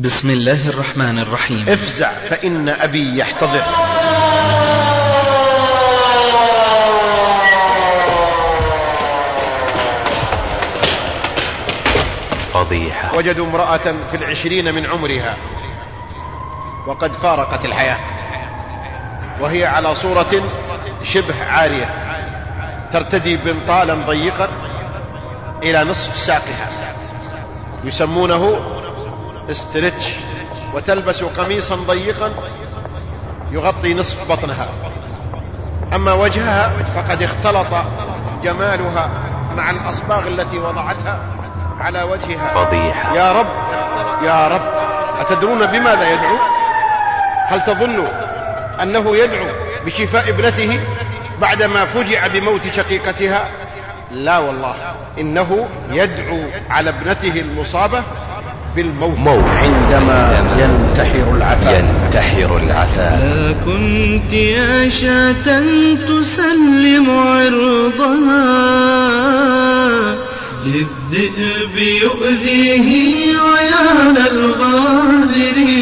بسم الله الرحمن الرحيم. افزع فإن أبي يحتضر. فضيحة. وجدوا امرأة في العشرين من عمرها وقد فارقت الحياة. وهي على صورة شبه عارية ترتدي بنطالا ضيقا إلى نصف ساقها يسمونه استرتش وتلبس قميصا ضيقا يغطي نصف بطنها. أما وجهها فقد اختلط جمالها مع الأصباغ التي وضعتها على وجهها. فضيحة. يا رب يا رب أتدرون بماذا يدعو؟ هل تظن أنه يدعو بشفاء ابنته بعدما فجع بموت شقيقتها؟ لا والله إنه يدعو على ابنته المصابة بالموت موت عندما ينتحر العفاف ينتحر العفاف لا كنت يا شاة تسلم عرضها للذئب يؤذيه عيال الغادرين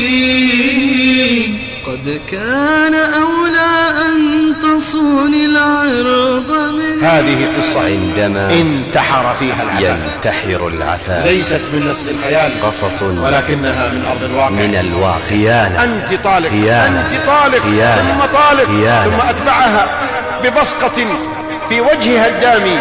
قد كان أن تصون العرض من هذه قصة عندما انتحر فيها العفاف ينتحر العفاف ليست من نسل الخيال قصص ولكنها من أرض الواقع من الواقع خيانة أنت طالق خيانة. أنت طالق خيانة. ثم طالق خيانة. ثم أتبعها ببصقة في وجهها الدامي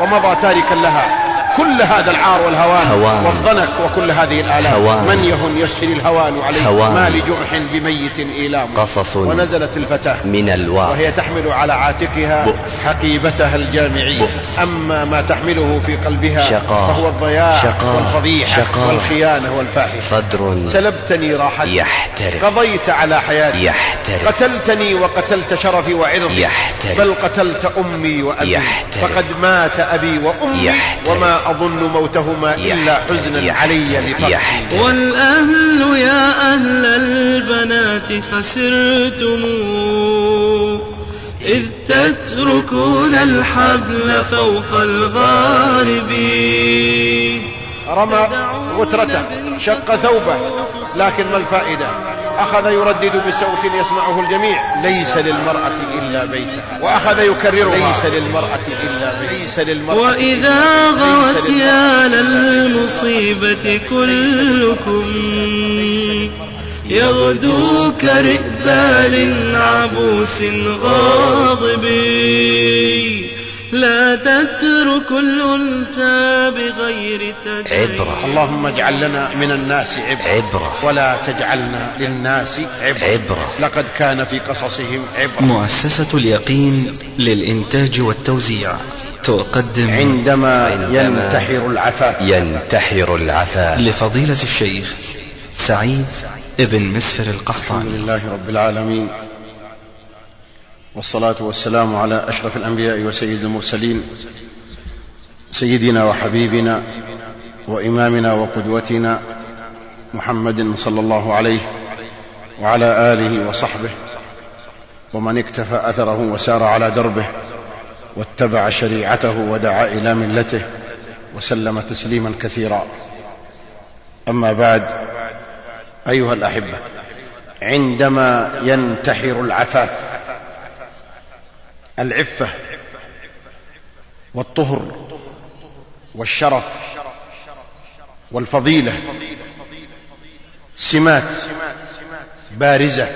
ومضى تاركا لها كل هذا العار والهوان هوان. والضنك وكل هذه الآلام هوان. من يهن يسري الهوان عليه هوان. ما لجرح بميت إيلام قصص ونزلت الفتاة من الواقع وهي تحمل على عاتقها بؤس. حقيبتها الجامعية بؤس. أما ما تحمله في قلبها شقاء. فهو الضياع شقاء. والفضيحة شقاء. والخيانة والفاحشة صدر سلبتني راحتي يحترق قضيت على حياتي يحترق قتلتني وقتلت شرفي وعرضي يحترق. بل قتلت أمي وأبي يحترق. فقد مات أبي وأمي يحترق. وما أظن موتهما إلا. حزنا. علي لفقدي يحترق. والأهل يا أهل البنات خسرتم إذ تتركون الحبل فوق الغارب رمى غترته شق ثوبه لكن ما الفائدة أخذ يردد بصوت يسمعه الجميع. ليس للمرأة إلا بيتها. وأخذ يكرر ليس للمرأة إلا بيتها. ليس للمرأة وإذا غوت يا للمصيبة كلكم. يغدو كرئبال عبوس غاضب لا تترك الأنثى بغير تدريب. عبرة. اللهم اجعل لنا من الناس عبرة. عبرة. ولا تجعلنا للناس عبرة. عبرة. لقد كان في قصصهم عبرة. مؤسسة اليقين للإنتاج والتوزيع تقدم عندما عندما ينتحر العفاف. ينتحر العفاف. لفضيلة الشيخ سعيد ابن مسفر الحمد القحطاني لله رب العالمين. والصلاة والسلام على أشرف الأنبياء وسيد المرسلين سيدنا وحبيبنا وإمامنا وقدوتنا محمد صلى الله عليه وعلى آله وصحبه ومن اكتفى أثره وسار على دربه واتبع شريعته ودعا إلى ملته وسلم تسليما كثيرا. أما بعد أيها الأحبة عندما ينتحر العفاف العفة والطهر والشرف والفضيلة سمات بارزة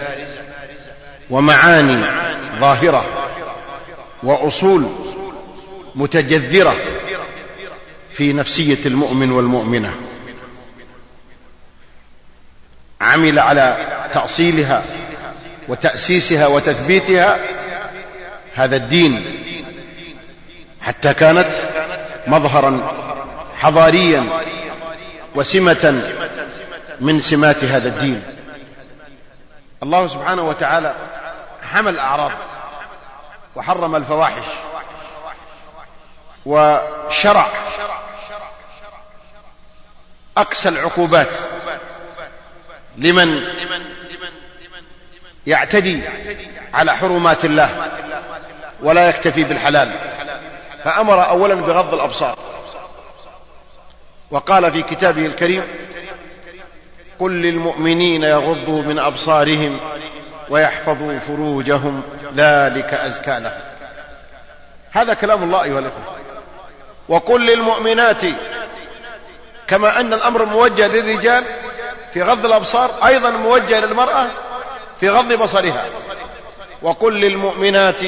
ومعاني ظاهرة وأصول متجذرة في نفسية المؤمن والمؤمنة. عمل على تأصيلها وتأسيسها وتثبيتها هذا الدين حتى كانت مظهرا حضاريا وسمة من سمات هذا الدين. الله سبحانه وتعالى حمى الأعراض وحرم الفواحش وشرع أقسى العقوبات لمن يعتدي على حرمات الله. ولا يكتفي بالحلال. فأمر أولا بغض الأبصار. وقال في كتابه الكريم قل للمؤمنين يغضوا من أبصارهم ويحفظوا فروجهم ذلك أزكى لهم. هذا كلام الله أيها الأخوة. وقل للمؤمنات كما أن الأمر موجه للرجال في غض الأبصار أيضا موجه للمرأة في غض بصرها. وقل للمؤمنات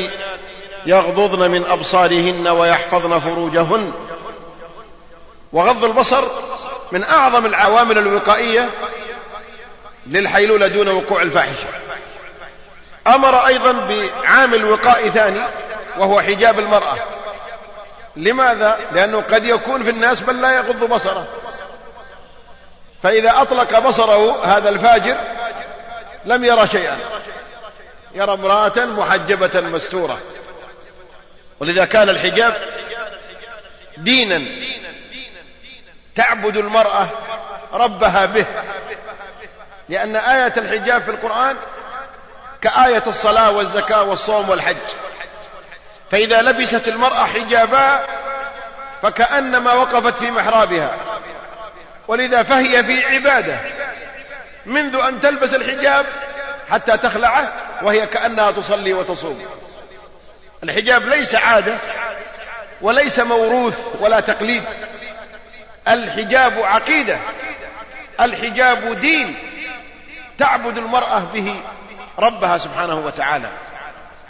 يغضضن من أبصارهن ويحفظن فروجهن. وغض البصر من أعظم العوامل الوقائية للحيلولة دون وقوع الفاحشة. أمر أيضا بعامل وقائي ثاني وهو حجاب المرأة. لماذا؟ لأنه قد يكون في الناس بل لا يغض بصره. فإذا أطلق بصره هذا الفاجر لم يرى شيئا. يرى امرأة محجبة مستورة. ولذا كان الحجاب دينا تعبد المرأة ربها به. لأن آية الحجاب في القرآن كآية الصلاة والزكاة والصوم والحج. فإذا لبست المرأة حجابا فكأنما وقفت في محرابها. ولذا فهي في عبادة منذ أن تلبس الحجاب حتى تخلعه وهي كأنها تصلي وتصوم. الحجاب ليس عادة وليس موروث ولا تقليد. الحجاب عقيدة الحجاب دين تعبد المرأة به ربها سبحانه وتعالى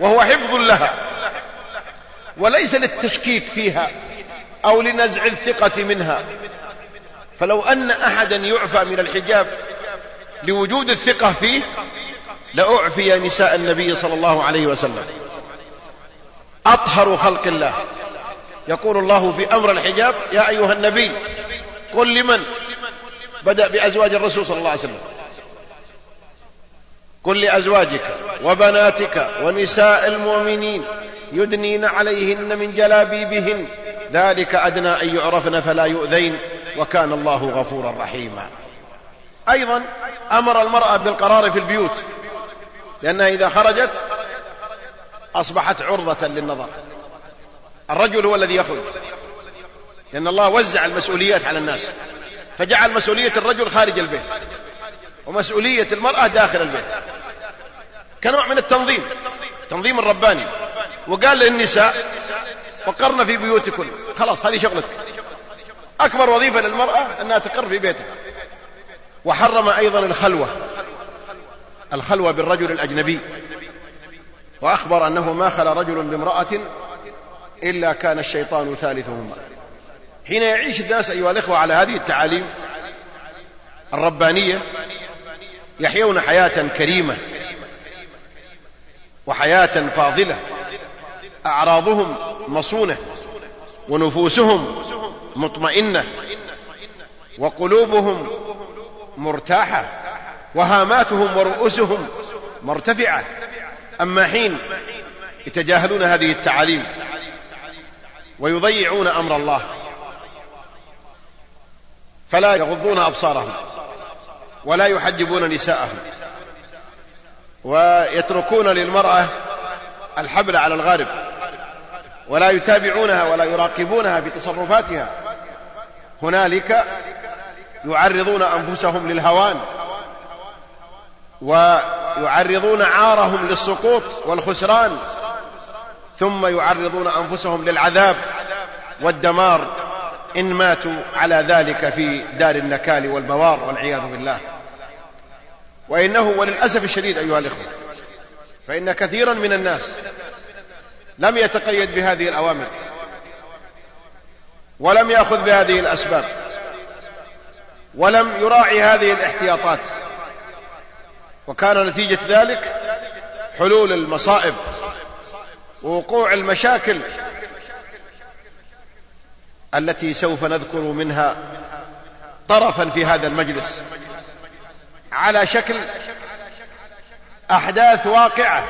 وهو حفظ لها وليس للتشكيك فيها أو لنزع الثقة منها. فلو أن أحدا يعفى من الحجاب لوجود الثقة فيه لأعفي نساء النبي صلى الله عليه وسلم. أطهر خلق الله. يقول الله في أمر الحجاب يا أيها النبي قل لمن؟ بدأ بأزواج الرسول صلى الله عليه وسلم. قل لأزواجك وبناتك ونساء المؤمنين يدنين عليهن من جلابيبهن. ذلك أدنى أن يعرفن فلا يؤذين وكان الله غفورا رحيما. أيضا أمر المرأة بالقرار في البيوت لأنها إذا خرجت أصبحت عرضة للنظر. الرجل هو الذي يخرج. لأن الله وزع المسؤوليات على الناس. فجعل مسؤولية الرجل خارج البيت. ومسؤولية المرأة داخل البيت. كنوع من التنظيم. تنظيم الرباني. وقال للنساء وقرن في بيوتكن. خلاص هذه شغلتك. أكبر وظيفة للمرأة أنها تقر في بيتها. وحرم أيضا الخلوة. الخلوة بالرجل الأجنبي. وأخبر أنه ما خلا رجل بامرأة إلا كان الشيطان ثالثهما. حين يعيش الناس أيها الإخوة على هذه التعاليم الربانية يحيون حياة كريمة وحياة فاضلة أعراضهم مصونة ونفوسهم مطمئنة وقلوبهم مرتاحة وهاماتهم ورؤوسهم مرتفعة. أما حين يتجاهلون هذه التعاليم ويضيعون أمر الله فلا يغضون أبصارهم ولا يحجبون نساءهم ويتركون للمرأة الحبل على الغارب ولا يتابعونها ولا يراقبونها بتصرفاتها هنالك يعرضون أنفسهم للهوان ويعرضون عارهم للسقوط والخسران ثم يعرضون أنفسهم للعذاب والدمار إن ماتوا على ذلك في دار النكال والبوار والعياذ بالله. وإنه وللأسف الشديد أيها الإخوة فإن كثيرا من الناس لم يتقيد بهذه الأوامر ولم يأخذ بهذه الأسباب ولم يراعي هذه الاحتياطات. وكان نتيجة ذلك حلول المصائب ووقوع المشاكل التي سوف نذكر منها طرفا في هذا المجلس. على شكل أحداث واقعة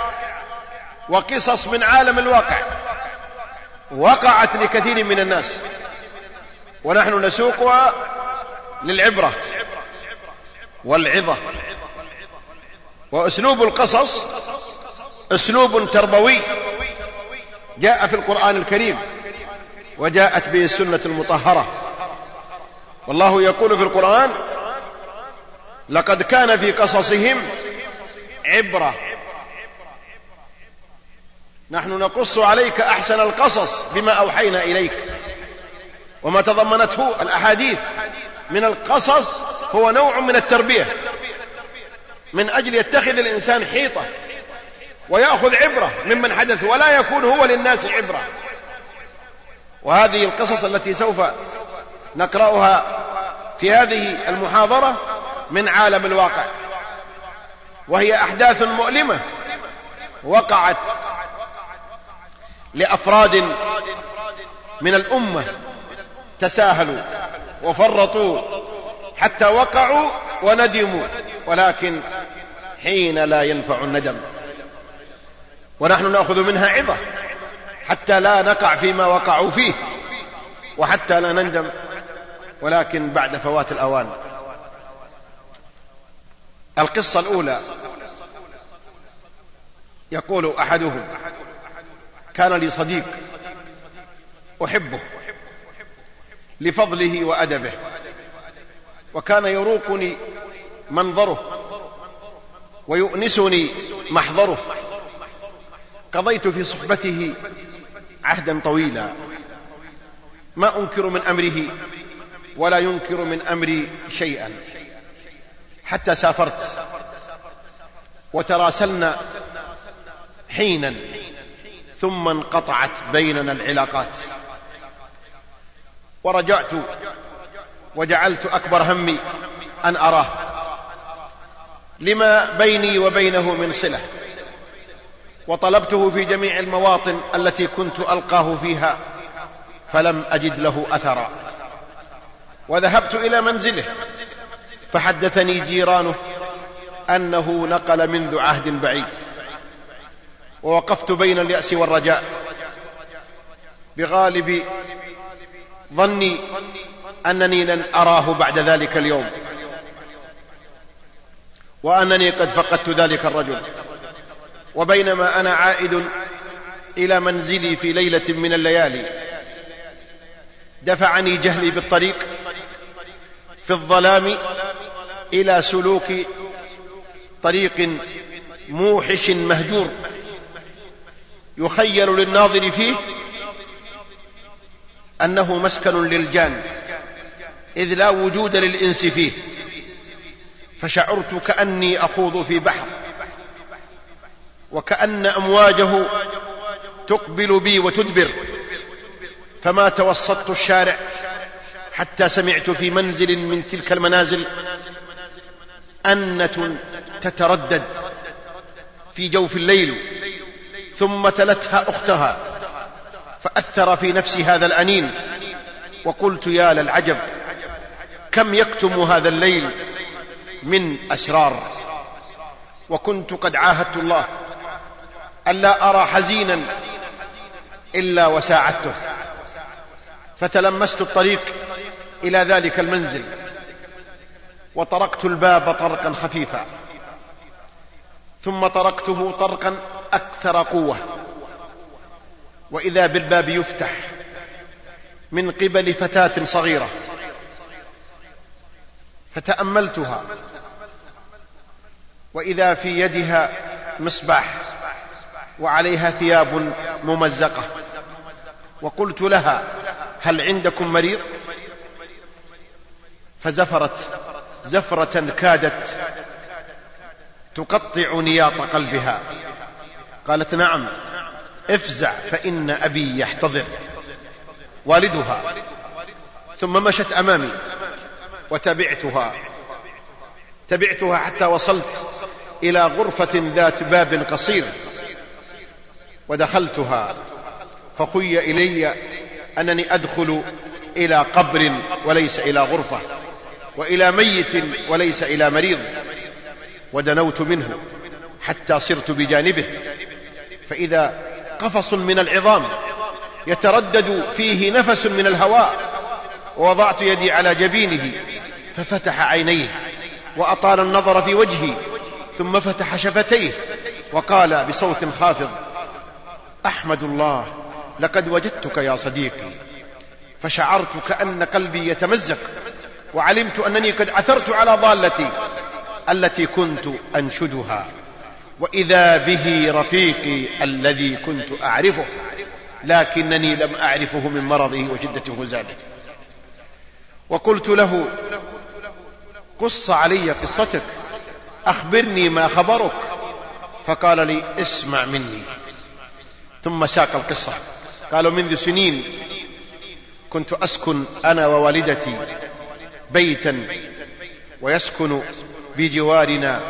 وقصص من عالم الواقع وقعت لكثير من الناس ونحن نسوقها للعبرة والعظة. وأسلوب القصص أسلوب تربوي جاء في القرآن الكريم وجاءت به السنة المطهرة. والله يقول في القرآن لقد كان في قصصهم عبرة. نحن نقص عليك أحسن القصص بما أوحينا إليك. وما تضمنته الأحاديث. من القصص هو نوع من التربية. من أجل يتخذ الإنسان حيطة ويأخذ عبرة ممن حدث ولا يكون هو للناس عبرة. وهذه القصص التي سوف نقرأها في هذه المحاضرة من عالم الواقع. وهي أحداث مؤلمة وقعت لأفراد من الأمة تساهلوا وفرطوا حتى وقعوا وندموا ولكن حين لا ينفع الندم. ونحن نأخذ منها عظة حتى لا نقع فيما وقعوا فيه وحتى لا نندم ولكن بعد فوات الأوان. القصة الأولى. يقول أحدهم كان لي صديق أحبه لفضله وأدبه وكان يروقني منظره ويؤنسني محضره. قضيت في صحبته عهدا طويلا. ما أنكر من أمره ولا ينكر من أمري شيئا. حتى سافرت وتراسلنا حينا ثم انقطعت بيننا العلاقات. ورجعت وجعلت أكبر همي أن أراه. لما بيني وبينه من صلة وطلبته في جميع المواطن التي كنت ألقاه فيها فلم أجد له أثرا. وذهبت إلى منزله فحدثني جيرانه أنه نقل منذ عهد بعيد. ووقفت بين اليأس والرجاء بغالب ظني أنني لن أراه بعد ذلك اليوم. وأنني قد فقدت ذلك الرجل. وبينما أنا عائد إلى منزلي في ليلة من الليالي. دفعني جهلي بالطريق في الظلام إلى سلوك طريق موحش مهجور يخيل للناظر فيه أنه مسكن للجان إذ لا وجود للإنس فيه. فشعرت كأني أخوض في بحر وكأن أمواجه تقبل بي وتدبر فما توسطت الشارع حتى سمعت في منزل من تلك المنازل أنة تتردد في جوف الليل ثم تلتها أختها فأثر في نفسي هذا الأنين وقلت يا للعجب كم يكتم هذا الليل؟ من أسرار. وكنت قد عاهدت الله ألا أرى حزينا إلا وساعدته. فتلمست الطريق إلى ذلك المنزل وطرقت الباب طرقا خفيفا. ثم طرقته طرقا أكثر قوة. وإذا بالباب يفتح من قبل فتاة صغيرة. فتأملتها. وإذا في يدها مصباح وعليها ثياب ممزقة. وقلت لها هل عندكم مريض؟ فزفرت. زفرة كادت تقطع نياط قلبها. قالت نعم افزع فإن أبي يحتضر. والدها. ثم مشت أمامي وتبعتها تبعتها حتى وصلت إلى غرفة ذات باب قصير ودخلتها فخي إلي أنني أدخل إلى قبر وليس إلى غرفة وإلى ميت وليس إلى مريض ودنوت منه حتى صرت بجانبه فإذا قفص من العظام يتردد فيه نفس من الهواء ووضعت يدي على جبينه ففتح عينيه. وأطال النظر في وجهي ثم فتح شفتيه وقال بصوت خافض أحمد الله لقد وجدتك يا صديقي فشعرت كأن قلبي يتمزق وعلمت أنني قد عثرت على ضالتي التي كنت أنشدها وإذا به رفيقي الذي كنت أعرفه لكنني لم أعرفه من مرضه وشدة هزاله وقلت له قص علي قصتك أخبرني ما خبرك. فقال لي اسمع مني. ثم ساق القصة. قالوا منذ سنين كنت أسكن أنا ووالدتي بيتا ويسكن بجوارنا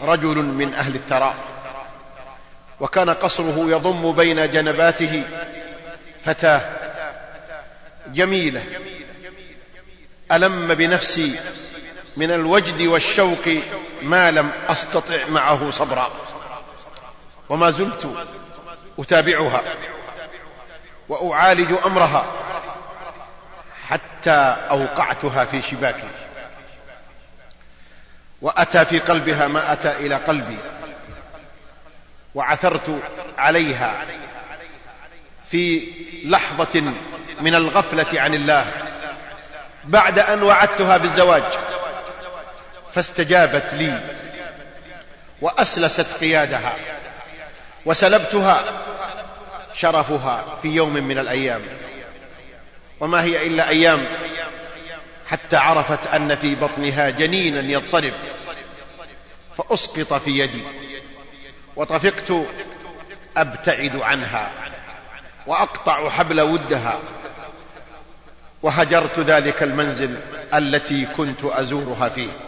رجل من أهل الثراء. وكان قصره يضم بين جنباته فتاة جميلة ألم بنفسي من الوجد والشوق ما لم أستطع معه صبرا. وما زلت أتابعها وأعالج أمرها حتى أوقعتها في شباكي. وأتى في قلبها ما أتى إلى قلبي. وعثرت عليها في لحظة من الغفلة عن الله بعد أن وعدتها بالزواج. فاستجابت لي وأسلست قيادها وسلبتها شرفها في يوم من الأيام. وما هي إلا أيام حتى عرفت أن في بطنها جنينا يضطرب فأسقط في يدي وطفقت أبتعد عنها وأقطع حبل ودها وهجرت ذلك المنزل التي كنت أزورها فيه.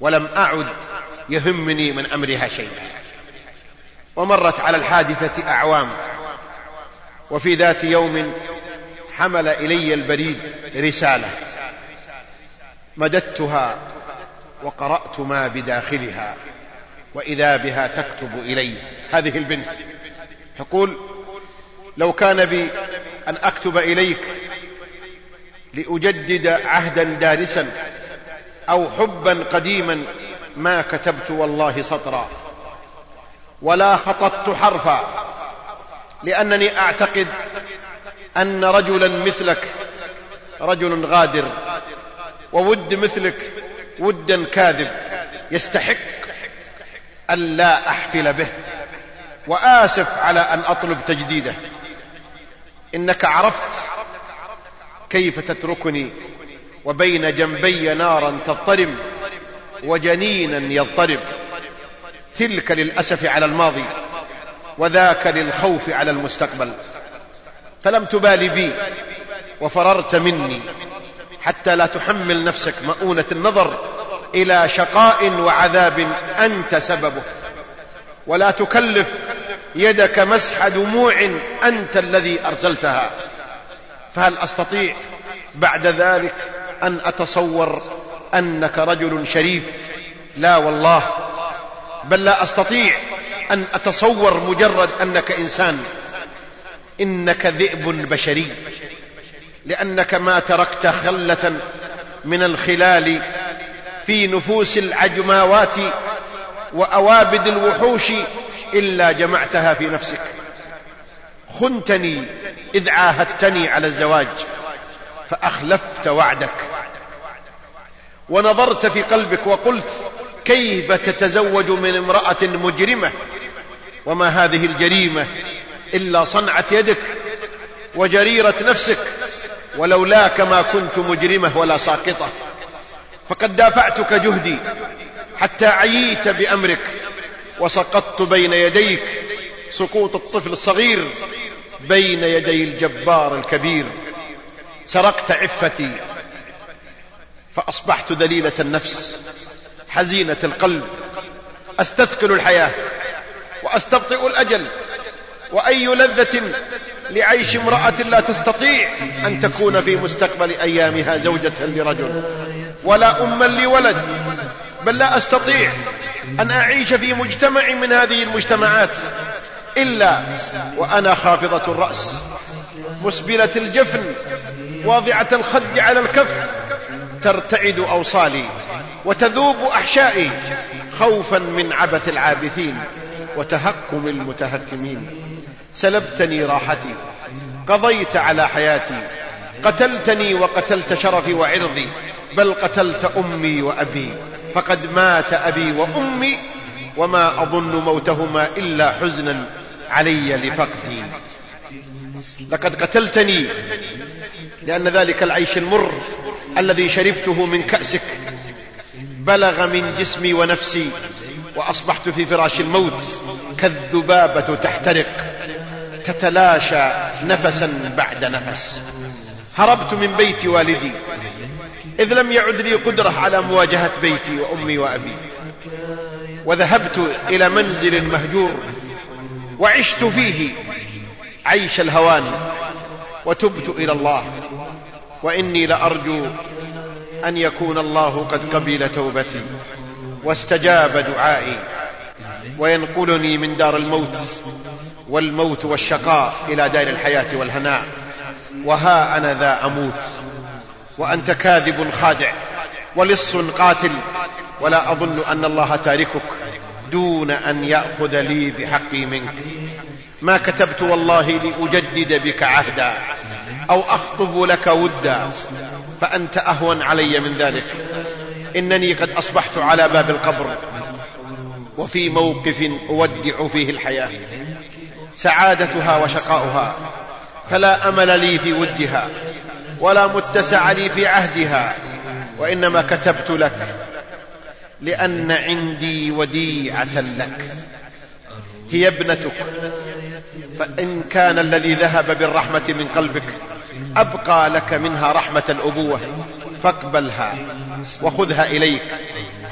ولم أعد يهمني من أمرها شيء ومرت على الحادثة أعوام. وفي ذات يوم حمل إلي البريد رسالة. مددتها وقرأت ما بداخلها. وإذا بها تكتب إلي. هذه البنت تقول لو كان بي أن أكتب إليك لأجدد عهدا دارسا أو حبا قديما ما كتبت والله سطرا. ولا خططت حرفا لأنني أعتقد أن رجلا مثلك رجل غادر وود مثلك ودا كاذب يستحق ألا أحفل به وآسف على أن أطلب تجديده. إنك عرفت كيف تتركني وبين جنبي نارا تضطرم وجنينا يضطرب. تلك للأسف على الماضي وذاك للخوف على المستقبل. فلم تبال بي وفررت مني حتى لا تحمل نفسك مؤونة النظر إلى شقاء وعذاب أنت سببه. ولا تكلف يدك مسح دموع أنت الذي أرسلتها. فهل أستطيع بعد ذلك أن أتصور أنك رجل شريف. لا والله. بل لا أستطيع أن أتصور مجرد أنك إنسان. إنك ذئب بشري. لأنك ما تركت خلة من الخلال في نفوس العجماوات وأوابد الوحوش إلا جمعتها في نفسك. خنتني إذ عاهدتني على الزواج. فأخلفت وعدك. ونظرت في قلبك وقلت كيف تتزوج من امرأة مجرمة؟ وما هذه الجريمة إلا صنعة يدك وجريرة نفسك ولولاك ما كنت مجرمة ولا ساقطة. فقد دافعتك جهدي حتى عييت بأمرك وسقطت بين يديك سقوط الطفل الصغير بين يدي الجبار الكبير. سرقت عفتي فأصبحت ذليلة النفس حزينة القلب أستثقل الحياة وأستبطئ الأجل وأي لذة لعيش امرأة لا تستطيع أن تكون في مستقبل أيامها زوجة لرجل. ولا أما لولد بل لا أستطيع أن أعيش في مجتمع من هذه المجتمعات إلا وأنا خافضة الرأس. مسبلة الجفن واضعة الخد على الكف ترتعد أوصالي وتذوب أحشائي خوفا من عبث العابثين وتهكم المتهكمين. سلبتني راحتي قضيت على حياتي قتلتني وقتلت شرفي وعرضي بل قتلت أمي وأبي فقد مات أبي وأمي وما أظن موتهما إلا حزنا علي لفقدي. لقد قتلتني لأن ذلك العيش المر الذي شربته من كأسك. بلغ من جسمي ونفسي وأصبحت في فراش الموت كالذبابة تحترق تتلاشى نفسا بعد نفس. هربت من بيت والدي إذ لم يعد لي قدرة على مواجهة بيتي وأمي وأبي. وذهبت إلى منزل مهجور وعشت فيه عيش الهوان وتبت إلى الله وإني لأرجو أن يكون الله قد قبل توبتي واستجاب دعائي وينقلني من دار الموت والموت والشقاء إلى دار الحياة والهناء وها أنا ذا أموت وأنت كاذب خادع ولص قاتل ولا أظن أن الله تاركك دون أن يأخذ لي بحقي منك ما كتبت والله لأجدد بك عهدا أو أخطب لك ودا فأنت أهون علي من ذلك. إنني قد أصبحت على باب القبر وفي موقف أودع فيه الحياة سعادتها وشقاؤها فلا أمل لي في ودها ولا متسع لي في عهدها وإنما كتبت لك لأن عندي وديعة لك هي ابنتك. فإن كان الذي ذهب بالرحمة من قلبك أبقى لك منها رحمة الأبوة فاقبلها وخذها إليك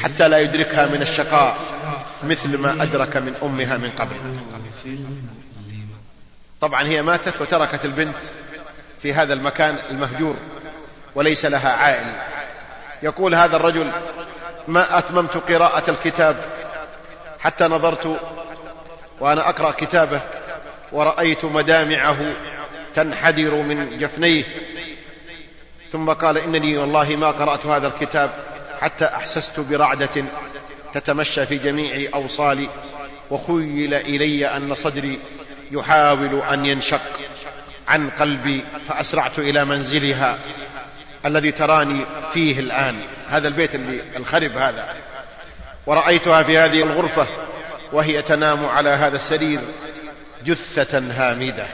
حتى لا يدركها من الشقاء مثل ما أدرك من أمها من قبل. طبعا هي ماتت وتركت البنت في هذا المكان المهجور وليس لها عائل. يقول هذا الرجل ما أتممت قراءة الكتاب حتى نظرت وأنا أقرأ كتابه ورأيت مدامعه تنحدر من جفنيه. ثم قال إنني والله ما قرأت هذا الكتاب حتى أحسست برعدة تتمشى في جميع أوصالي وخيل إلي أن صدري يحاول أن ينشق عن قلبي فأسرعت إلى منزلها الذي تراني فيه الآن. هذا البيت اللي الخرب هذا. ورأيتها في هذه الغرفة وهي تنام على هذا السرير. جثة هامدة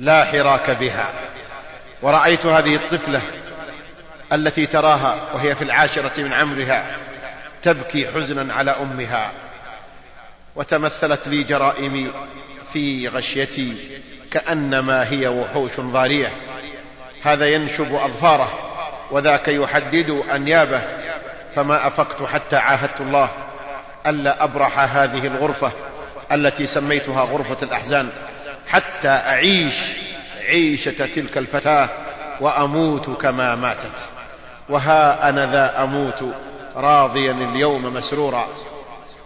لا حراك بها. ورأيت هذه الطفلة التي تراها وهي في العاشرة من عمرها تبكي حزنا على أمها. وتمثلت لي جرائمي في غشيتي كأنما هي وحوش ضارية هذا ينشب أظفاره وذاك يحدد أنيابه فما أفقت حتى عاهدت الله ألا أبرح هذه الغرفة التي سميتها غرفة الأحزان حتى أعيش عيشة تلك الفتاة وأموت كما ماتت. وها أنا ذا أموت راضيا اليوم مسرورا.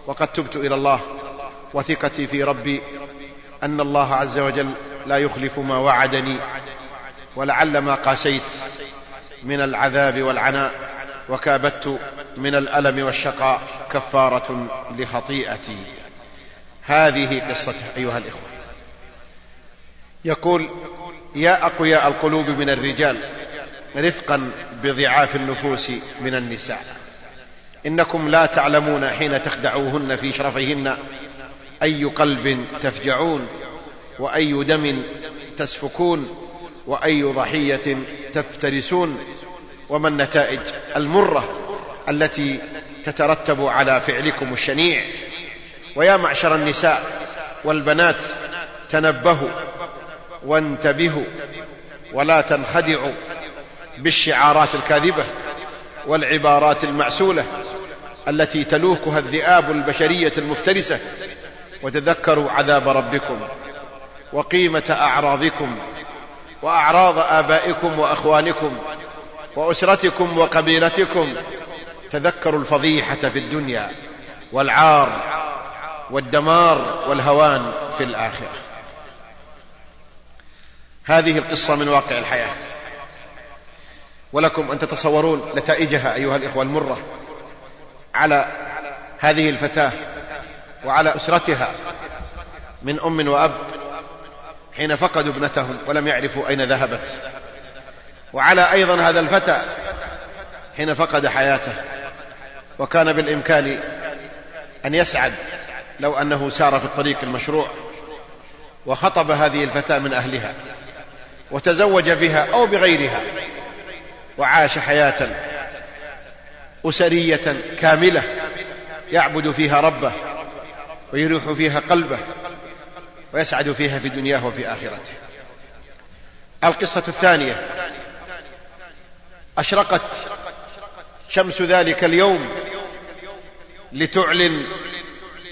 وقد تبت إلى الله وثقتي في ربي أن الله عز وجل لا يخلف ما وعدني ولعل ما قاسيت من العذاب والعناء وكابدت من الألم والشقاء كفارة لخطيئتي. هذه قصته أيها الإخوة. يقول يا أقوياء القلوب من الرجال رفقا بضعاف النفوس من النساء. إنكم لا تعلمون حين تخدعوهن في شرفيهن أي قلب تفجعون وأي دم تسفكون وأي ضحية تفترسون وما النتائج المرة التي تترتب على فعلكم الشنيع. ويا معشر النساء والبنات تنبهوا وانتبهوا ولا تنخدعوا بالشعارات الكاذبة والعبارات المعسولة التي تلوكها الذئاب البشرية المفترسة وتذكروا عذاب ربكم وقيمة أعراضكم وأعراض آبائكم وأخوانكم وأسرتكم وقبيلتكم. تذكروا الفضيحة في الدنيا والعار والدمار والهوان في الآخرة. هذه القصة من واقع الحياة. ولكم أن تتصورون نتائجها أيها الإخوة المرة على هذه الفتاة وعلى أسرتها من أم وأب حين فقدوا ابنتهم ولم يعرفوا أين ذهبت. وعلى أيضا هذا الفتى حين فقد حياته. وكان بالإمكان أن يسعد لو أنه سار في الطريق المشروع وخطب هذه الفتاة من أهلها وتزوج بها أو بغيرها وعاش حياة أسرية كاملة يعبد فيها ربه ويريح فيها قلبه ويسعد فيها في دنياه وفي آخرته. القصة الثانية أشرقت شمس ذلك اليوم لتعلن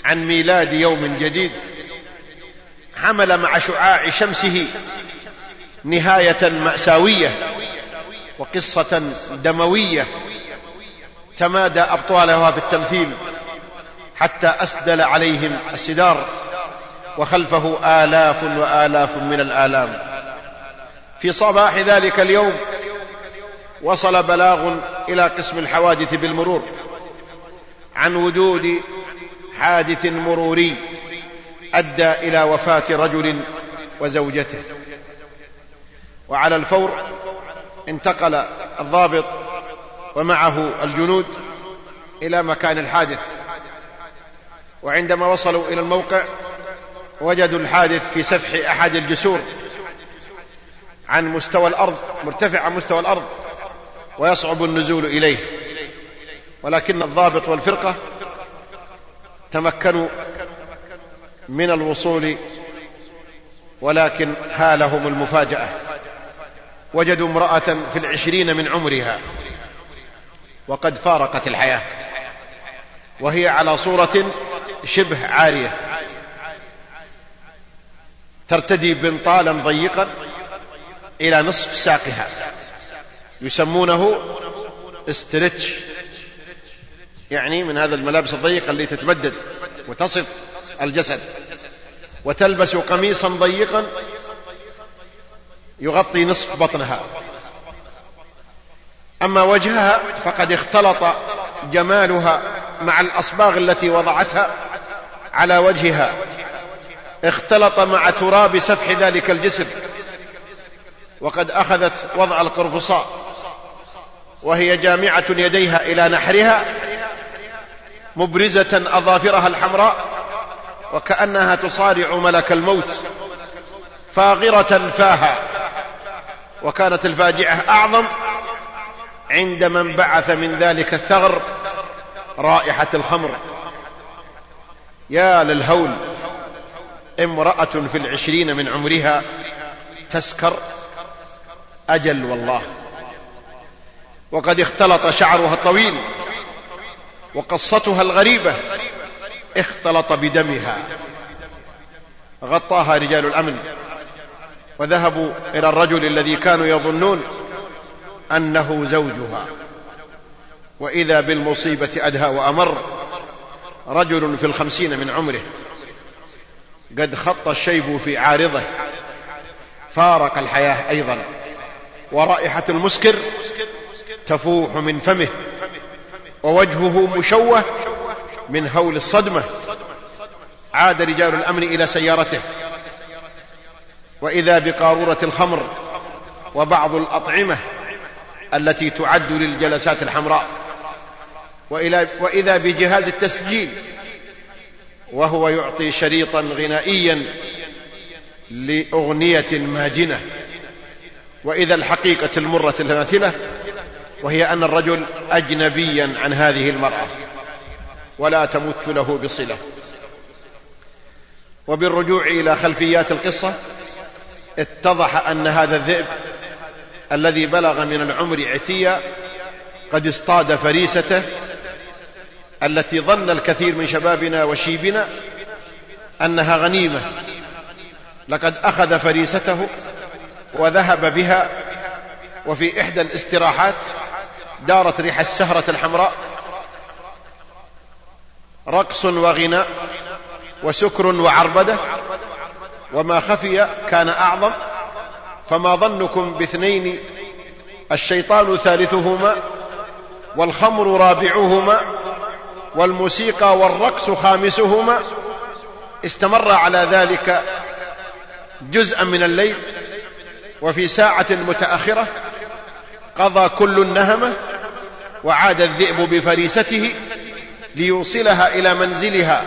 عن ميلاد يوم جديد. حمل مع شعاع شمسه نهاية مأساوية وقصة دموية تمادى أبطالها في التمثيل حتى أسدل عليهم السدار وخلفه آلاف وآلاف من الآلام. في صباح ذلك اليوم وصل بلاغ إلى قسم الحوادث بالمرور عن وجود حادث مروري أدى إلى وفاة رجل وزوجته. وعلى الفور انتقل الضابط ومعه الجنود إلى مكان الحادث. وعندما وصلوا إلى الموقع وجدوا الحادث في سفح أحد الجسور عن مستوى الأرض مرتفع عن مستوى الأرض ويصعب النزول إليه. ولكن الضابط والفرقة تمكنوا من الوصول ولكن هالهم المفاجأة. وجدوا امرأة في العشرين من عمرها وقد فارقت الحياة. وهي على صورة شبه عارية. ترتدي بنطالا ضيقا إلى نصف ساقها يسمونه استرتش. يعني من هذا الملابس الضيقة اللي تتمدد وتصف الجسد وتلبس قميصا ضيقا يغطي نصف بطنها. أما وجهها فقد اختلط جمالها مع الأصباغ التي وضعتها على وجهها. اختلط مع تراب سفح ذلك الجسر وقد أخذت وضع القرفصاء وهي جامعة يديها إلى نحرها مبرزة أظافرها الحمراء وكأنها تصارع ملك الموت فاغرة فاها. وكانت الفاجعة أعظم عندما انبعث من ذلك الثغر رائحة الخمر. يا للهول امرأة في العشرين من عمرها تسكر أجل والله. وقد اختلط شعرها الطويل. وقصتها الغريبة. اختلط بدمها. غطاها رجال الأمن. وذهبوا إلى الرجل الذي كانوا يظنون أنه زوجها. وإذا بالمصيبة أدهى وأمر رجل في الخمسين من عمره قد خط الشيب في عارضه. فارق الحياة أيضا. ورائحة المسكر تفوح من فمه. ووجهه مشوه من هول الصدمة. عاد رجال الأمن إلى سيارته. وإذا بقارورة الخمر وبعض الأطعمة التي تعد للجلسات الحمراء. وإذا بجهاز التسجيل وهو يعطي شريطا غنائيا لأغنية ماجنة. وإذا الحقيقة المرة الماثلة وهي أن الرجل أجنبيا عن هذه المرأة ولا تمت له بصلة. وبالرجوع إلى خلفيات القصة اتضح أن هذا الذئب الذي بلغ من العمر عتيا قد اصطاد فريسته التي ظن الكثير من شبابنا وشيبنا أنها غنيمة. لقد أخذ فريسته وذهب بها وفي إحدى الاستراحات دارت ريح السهرة الحمراء. رقص وغناء وسكر وعربدة. وما خفي كان أعظم. فما ظنكم باثنين الشيطان ثالثهما والخمر رابعهما والموسيقى والرقص خامسهما. استمر على ذلك جزءا من الليل. وفي ساعة متأخرة قضى كل النهمة وعاد الذئب بفريسته ليوصلها إلى منزلها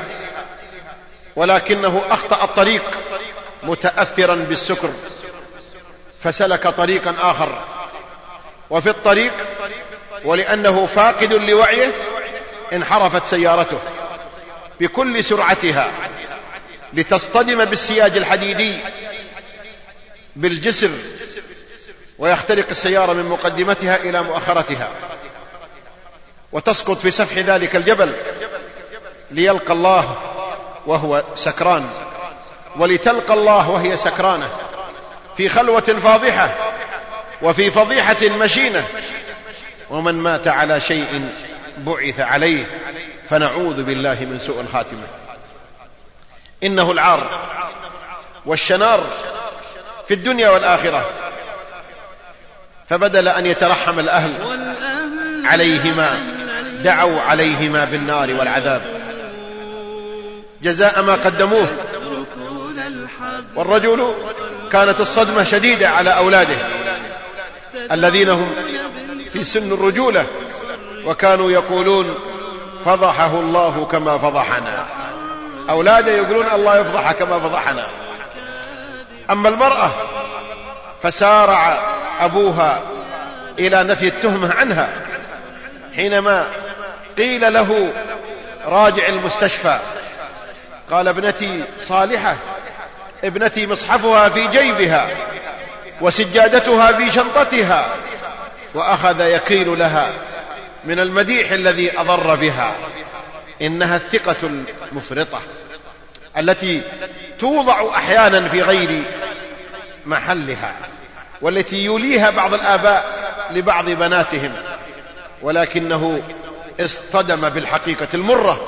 ولكنه أخطأ الطريق متاثرا بالسكر فسلك طريقا آخر. وفي الطريق ولأنه فاقد لوعيه انحرفت سيارته بكل سرعتها لتصطدم بالسياج الحديدي بالجسر ويخترق السيارة من مقدمتها إلى مؤخرتها. وتسقط في سفح ذلك الجبل ليلقى الله وهو سكران. ولتلقى الله وهي سكرانة في خلوة فاضحة وفي فضيحة مشينة. ومن مات على شيء بعث عليه فنعوذ بالله من سوء الخاتمة. إنه العار والشنار في الدنيا والآخرة. فبدل أن يترحم الأهل عليهما دعوا عليهما بالنار والعذاب. جزاء ما قدموه. والرجل كانت الصدمة شديدة على أولاده الذين هم في سن الرجولة وكانوا يقولون فضحه الله كما فضحنا. أولاده يقولون الله يفضحه كما فضحنا. أما المرأة فسارع أبوها إلى نفي التهمة عنها. حينما قيل له راجع المستشفى قال ابنتي صالحة ابنتي مصحفها في جيبها وسجادتها في شنطتها وأخذ يقيل لها من المديح الذي أضر بها. إنها الثقة المفرطة التي توضع أحيانا في غير محلها. والتي يوليها بعض الآباء لبعض بناتهم ولكنه اصطدم بالحقيقة المرة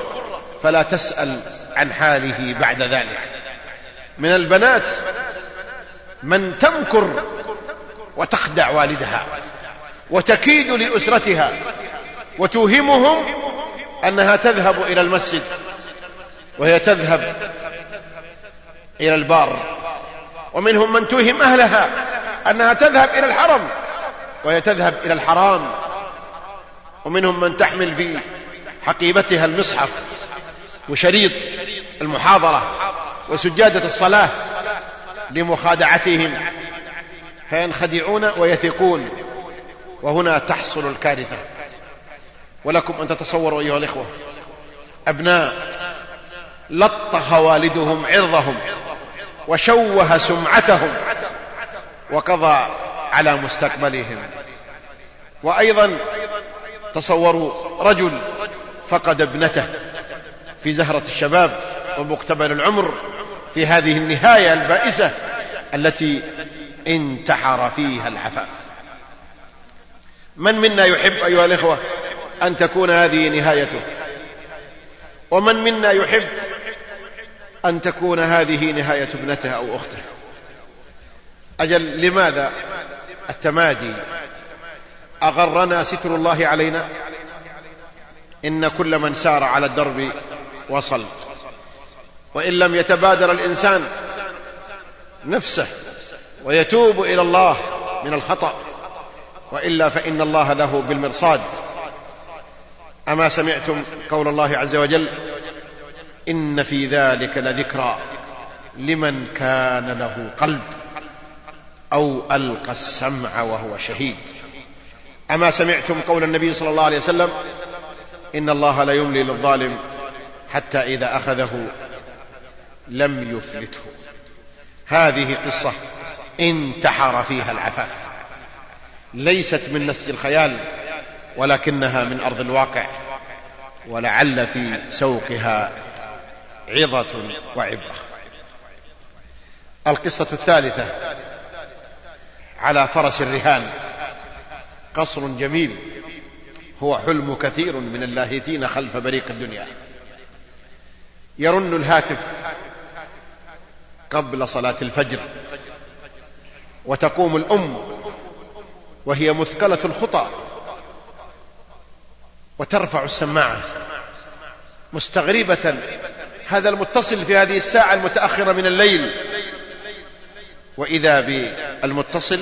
فلا تسأل عن حاله بعد ذلك. من البنات من تمكر وتخدع والدها وتكيد لأسرتها وتوهمهم أنها تذهب إلى المسجد وهي تذهب إلى البار ومنهم من توهم أهلها أنها تذهب إلى الحرم. وهي تذهب إلى الحرام. ومنهم من تحمل في حقيبتها المصحف وشريط المحاضرة وسجادة الصلاة لمخادعتهم. فينخدعون ويثقون. وهنا تحصل الكارثة. ولكم أن تتصوروا أيها الإخوة. أبناء لطخ والدهم عرضهم وشوه سمعتهم. وقضى على مستقبلهم. وأيضا تصوروا رجل فقد ابنته في زهرة الشباب ومقتبل العمر في هذه النهاية البائسة التي انتحر فيها العفاف. من منا يحب أيها الإخوة أن تكون هذه نهايته؟ ومن منا يحب أن تكون هذه نهاية ابنته أو أخته؟ أجل لماذا التمادي؟ أغرنا ستر الله علينا؟ إن كل من سار على الدرب وصل. وإن لم يتبادر الإنسان نفسه ويتوب إلى الله من الخطأ. وإلا فإن الله له بالمرصاد. أما سمعتم قول الله عز وجل إن في ذلك لذكرى لمن كان له قلب. أو ألقى السمع وهو شهيد. أما سمعتم قول النبي صلى الله عليه وسلم؟ إن الله لا يملي للظالم حتى إذا أخذه لم يفلته. هذه قصة انتحر فيها العفاف. ليست من نسج الخيال ولكنها من أرض الواقع ولعل في سوقها عظة وعبرة. القصة الثالثة على فرس الرهان. قصر جميل. هو حلم كثير من اللاهتين خلف بريق الدنيا. يرن الهاتف قبل صلاة الفجر. وتقوم الأم. وهي مثقلة الخطى. وترفع السماعة. مستغربة. هذا المتصل في هذه الساعة المتأخرة من الليل. وإذا بالمتصل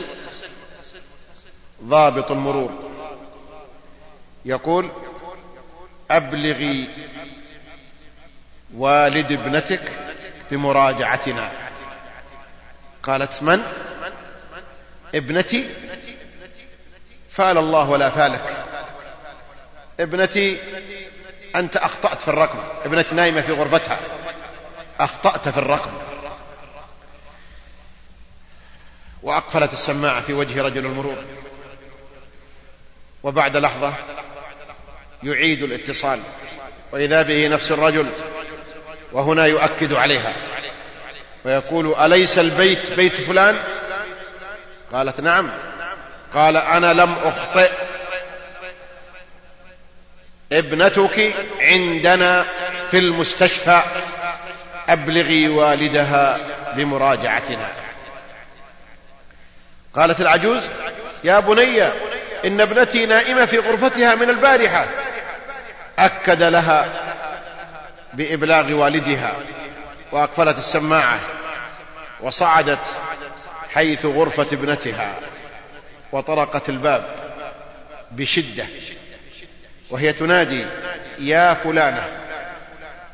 ضابط المرور. يقول أبلغي والد ابنتك بمراجعتنا. قالت من؟ ابنتي؟ فال الله ولا فالك ابنتي أنت أخطأت في الرقم. ابنتي نايمة في غرفتها. أخطأت في الرقم. وأقفلت السماعة في وجه رجل المرور. وبعد لحظة يعيد الاتصال. وإذا به نفس الرجل وهنا يؤكد عليها. ويقول أليس البيت بيت فلان؟ قالت نعم. قال أنا لم أخطئ. ابنتك عندنا في المستشفى. أبلغي والدها بمراجعتنا. قالت العجوز يا بني إن ابنتي نائمة في غرفتها من البارحة. أكد لها بإبلاغ والدها وأقفلت السماعة وصعدت حيث غرفة ابنتها وطرقت الباب بشدة وهي تنادي يا فلانة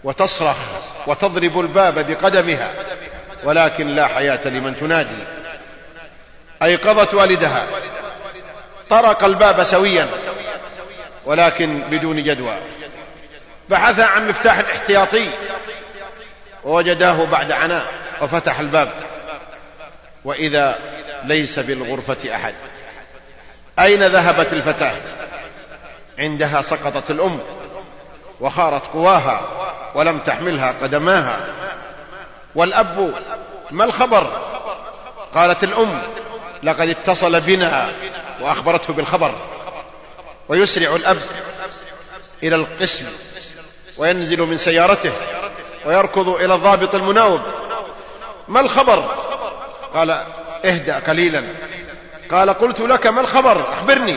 وتصرخ وتضرب الباب بقدمها ولكن لا حياة لمن تنادي. أيقظت والدها. طرق الباب سويا ولكن بدون جدوى. بحث عن مفتاح احتياطي ووجداه بعد عناء وفتح الباب. وإذا ليس بالغرفة أحد. أين ذهبت الفتاة؟ عندها سقطت الأم وخارت قواها ولم تحملها قدماها. والأب ما الخبر؟ قالت الأم لقد اتصل بنا وأخبرته بالخبر ويسرع الأب إلى القسم وينزل من سيارته ويركض إلى الضابط المناوب. ما الخبر؟ قال اهدأ قليلا. قال قلت لك ما الخبر؟ أخبرني.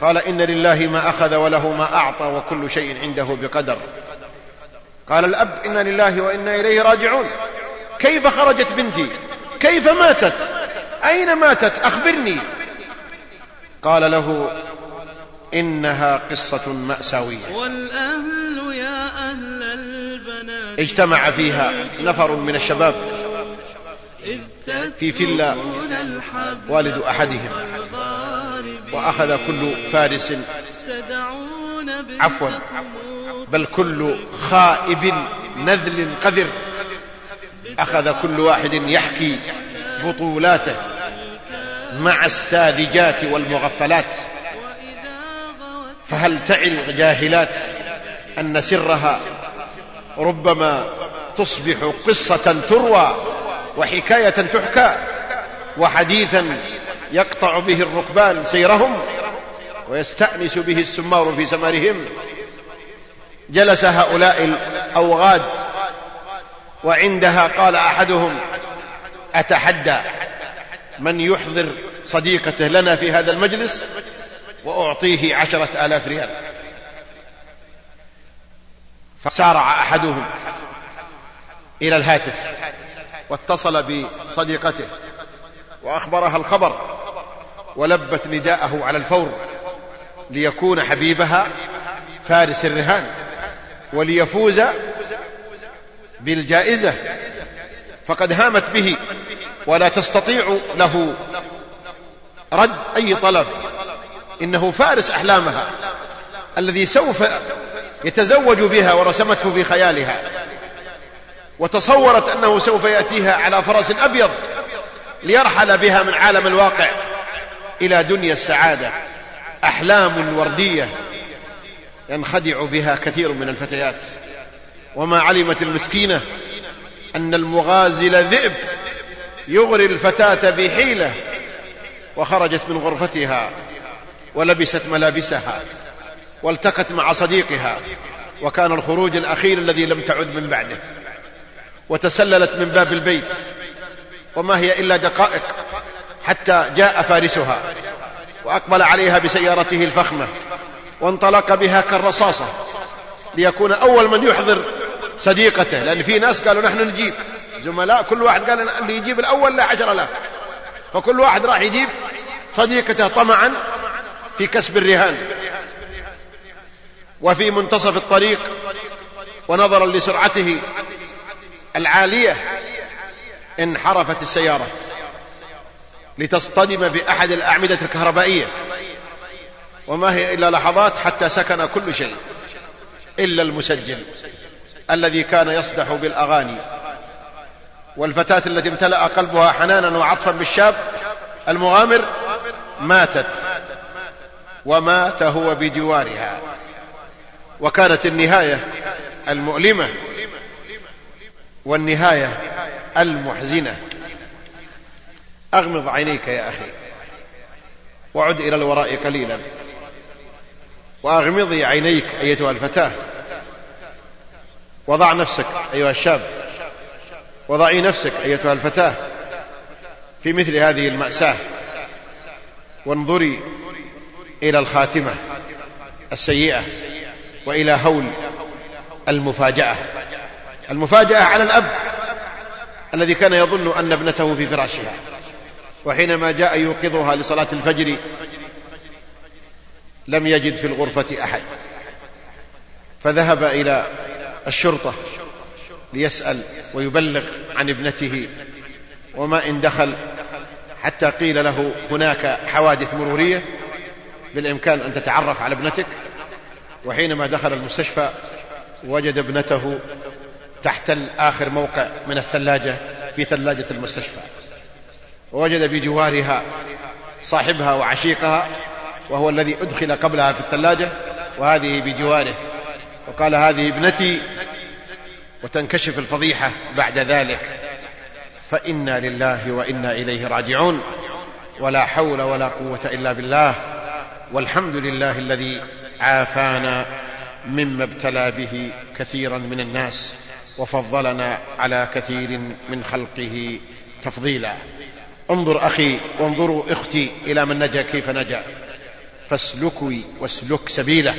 قال إن لله ما أخذ وله ما أعطى وكل شيء عنده بقدر. قال الأب إنا لله وإنا إليه راجعون. كيف خرجت بنتي؟ كيف ماتت؟ أين ماتت؟ أخبرني. قال له إنها قصة مأساوية. والأهل يا أهل البنات اجتمع فيها نفر من الشباب في فيلا والد أحدهم وأخذ كل فارس عفوا بل كل خائب نذل قذر. أخذ كل واحد يحكي بطولاته. مع الساذجات والمغفلات. فهل تعي الجاهلات أن سرها ربما تصبح قصة تروى وحكاية تحكى وحديثا يقطع به الركبان سيرهم ويستأنس به السمار في سمرهم؟ جلس هؤلاء الأوغاد وعندها قال أحدهم أتحدى؟ من يحضر صديقته لنا في هذا المجلس وأعطيه عشرة آلاف ريال. فسارع أحدهم إلى الهاتف واتصل بصديقته وأخبرها الخبر ولبت نداءه على الفور ليكون حبيبها فارس الرهان وليفوز بالجائزة. فقد هامت به ولا تستطيع له رد أي طلب. إنه فارس أحلامها. الذي سوف يتزوج بها ورسمته في خيالها. وتصورت أنه سوف يأتيها على فرس أبيض ليرحل بها من عالم الواقع إلى دنيا السعادة. أحلام وردية ينخدع بها كثير من الفتيات. وما علمت المسكينة أن المغازل ذئب يغري الفتاة بحيلة وخرجت من غرفتها ولبست ملابسها والتقت مع صديقها وكان الخروج الأخير الذي لم تعد من بعده وتسللت من باب البيت وما هي إلا دقائق حتى جاء فارسها وأقبل عليها بسيارته الفخمة وانطلق بها كالرصاصة ليكون أول من يحضر صديقته لأن في ناس قالوا نحن نجيب زملاء كل واحد قال اللي يجيب الأول لا عشر له فكل واحد راح يجيب صديقته طمعا في كسب الرهان وفي منتصف الطريق ونظرا لسرعته العالية انحرفت السيارة لتصطدم بأحد الأعمدة الكهربائية. وما هي إلا لحظات حتى سكن كل شيء إلا المسجل الذي كان يصدح بالأغاني. والفتاة التي امتلا قلبها حنانا وعطفا بالشاب المغامر ماتت ومات هو بجوارها. وكانت النهاية المؤلمة والنهاية المحزنة. أغمض عينيك يا أخي وعد إلى الوراء قليلا. وأغمضي عينيك أيتها الفتاة. وضع نفسك أيها الشاب وضعي نفسك أيتها الفتاة في مثل هذه المأساة وانظري إلى الخاتمة السيئة وإلى هول المفاجأة. المفاجأة على الأب الذي كان يظن أن ابنته في فراشها وحينما جاء يوقظها لصلاة الفجر لم يجد في الغرفة أحد فذهب إلى الشرطة ليسأل ويبلغ عن ابنته. وما إن دخل حتى قيل له هناك حوادث مرورية بالإمكان أن تتعرف على ابنتك. وحينما دخل المستشفى وجد ابنته تحت اخر موقع من الثلاجة في ثلاجة المستشفى. ووجد بجوارها صاحبها وعشيقها وهو الذي أدخل قبلها في الثلاجة وهذه بجواره. وقال هذه ابنتي وتنكشف الفضيحة بعد ذلك. فإنا لله وإنا إليه راجعون. ولا حول ولا قوة إلا بالله. والحمد لله الذي عافانا مما ابتلى به كثيرا من الناس وفضلنا على كثير من خلقه تفضيلا. انظر أخي وانظروا إختي إلى من نجا كيف نجا. فاسلكي واسلك سبيله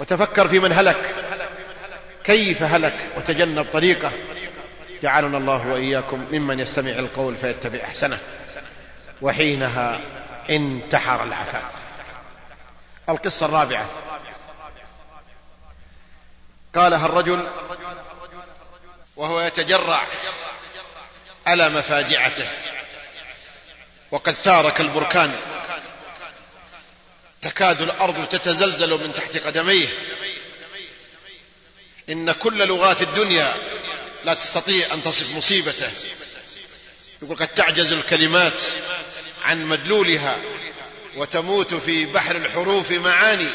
وتفكر في من هلك. كيف هلك وتجنب طريقه؟ جعلنا الله وإياكم ممن يستمع القول فيتبع أحسنه. وحينها انتحر العفاف. القصة الرابعة. قالها الرجل وهو يتجرع الم فاجعته وقد ثار كالبركان تكاد الأرض تتزلزل من تحت قدميه إن كل لغات الدنيا لا تستطيع أن تصف مصيبته. يقول قد تعجز الكلمات عن مدلولها وتموت في بحر الحروف معاني.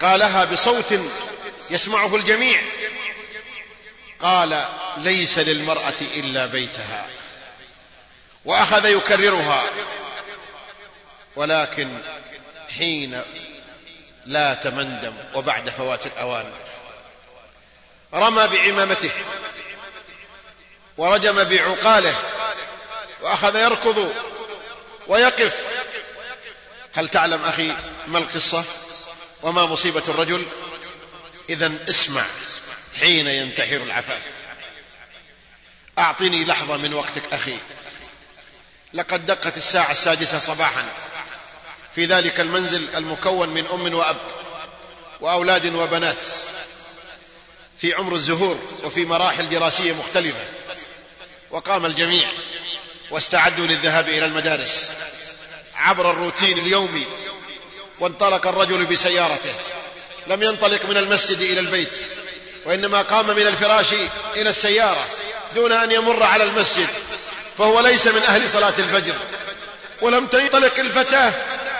قالها بصوت يسمعه الجميع. قال ليس للمرأة إلا بيتها. وأخذ يكررها. ولكن حين لا تمندم وبعد فوات الأوان رمى بعمامته ورجم بعقاله وأخذ يركض ويقف. هل تعلم أخي ما القصة وما مصيبة الرجل؟ اذا اسمع حين ينتحر العفاف. أعطني لحظة من وقتك أخي. لقد دقت الساعة السادسة صباحا. في ذلك المنزل المكون من أم وأب وأولاد وبنات. في عمر الزهور وفي مراحل دراسية مختلفة. وقام الجميع واستعدوا للذهاب إلى المدارس عبر الروتين اليومي وانطلق الرجل بسيارته. لم ينطلق من المسجد إلى البيت وإنما قام من الفراش إلى السيارة دون أن يمر على المسجد فهو ليس من أهل صلاة الفجر. ولم تنطلق الفتاة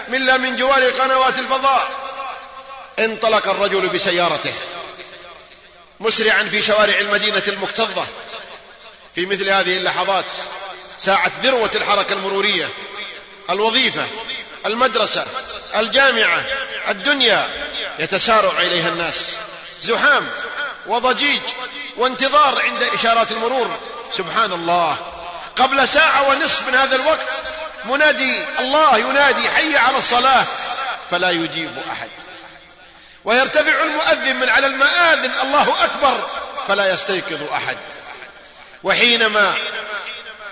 الا من جوار قنوات الفضاء. انطلق الرجل بسيارته. مسرعا في شوارع المدينة المكتظة. في مثل هذه اللحظات ساعة ذروة الحركة المرورية الوظيفة المدرسة الجامعة الدنيا يتسارع إليها الناس. زحام وضجيج وانتظار عند إشارات المرور. سبحان الله. قبل ساعة ونصف من هذا الوقت منادي الله ينادي حي على الصلاة فلا يجيب أحد. ويرتفع المؤذن من على المآذن الله أكبر فلا يستيقظ أحد. وحينما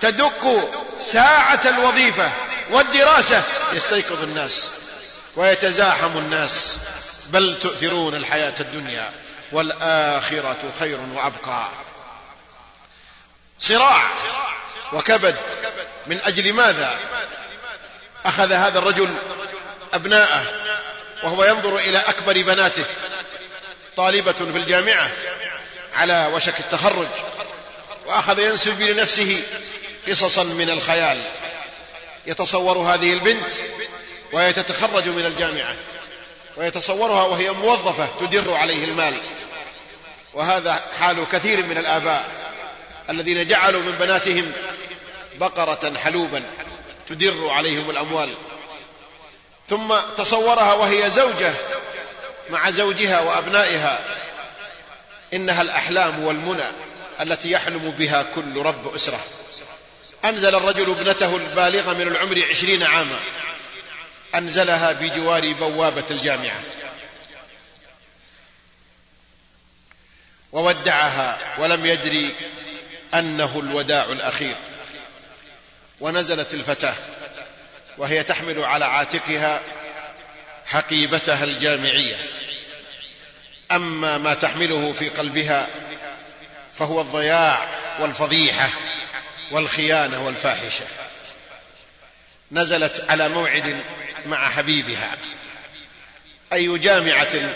تدق ساعة الوظيفة والدراسة يستيقظ الناس ويتزاحم الناس. بل تؤثرون الحياة الدنيا والآخرة خير وأبقى. صراع وكبد من أجل ماذا؟ أخذ هذا الرجل أبناءه. وهو ينظر إلى أكبر بناته طالبة في الجامعة على وشك التخرج وأخذ ينسج لنفسه قصصا من الخيال. يتصور هذه البنت وهي تتخرج من الجامعة ويتصورها وهي موظفة تدر عليه المال. وهذا حال كثير من الآباء الذين جعلوا من بناتهم بقرة حلوبا تدر عليهم الأموال. ثم تصورها وهي زوجة مع زوجها وأبنائها. إنها الأحلام والمنى التي يحلم بها كل رب أسرة. أنزل الرجل ابنته البالغة من العمر عشرين عاما. أنزلها بجوار بوابة الجامعة. وودعها ولم يدري أنه الوداع الأخير. ونزلت الفتاة. وهي تحمل على عاتقها حقيبتها الجامعية. أما ما تحمله في قلبها فهو الضياع والفضيحة والخيانة والفاحشة. نزلت على موعد مع حبيبها أي جامعة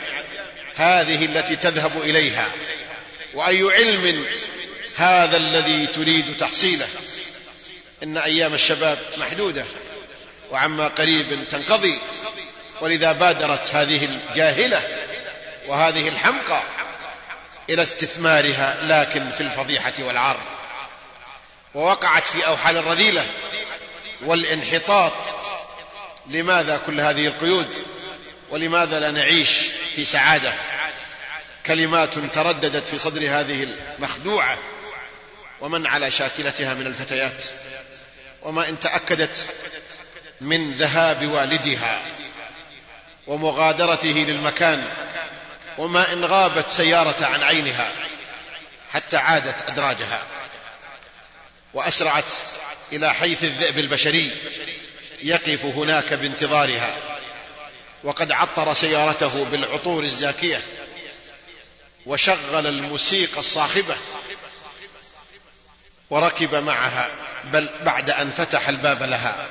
هذه التي تذهب إليها؟ وأي علم هذا الذي تريد تحصيله؟ إن أيام الشباب محدودة. وعما قريب تنقضي. ولذا بادرت هذه الجاهلة وهذه الحمقى إلى استثمارها لكن في الفضيحة والعار ووقعت في أوحال الرذيلة والانحطاط. لماذا كل هذه القيود؟ ولماذا لا نعيش في سعادة؟ كلمات ترددت في صدر هذه المخدوعة. ومن على شاكلتها من الفتيات؟ وما إن تأكدت من ذهاب والدها ومغادرته للمكان وما إن غابت سيارة عن عينها حتى عادت أدراجها وأسرعت إلى حيث الذئب البشري يقف هناك بانتظارها وقد عطر سيارته بالعطور الزاكية وشغل الموسيقى الصاخبة وركب معها بل بعد أن فتح الباب لها.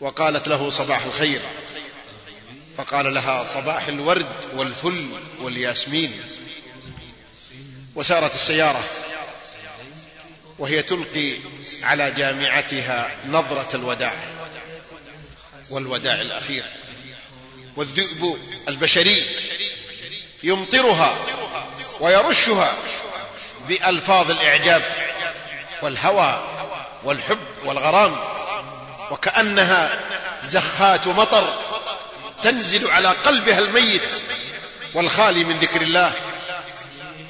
وقالت له صباح الخير. فقال لها صباح الورد والفل والياسمين. وسارت السيارة. وهي تلقي على جامعتها نظرة الوداع والوداع الأخير. والذئب البشري يمطرها ويرشها بألفاظ الإعجاب والهوى والحب والغرام. وكأنها زخات مطر تنزل على قلبها الميت والخالي من ذكر الله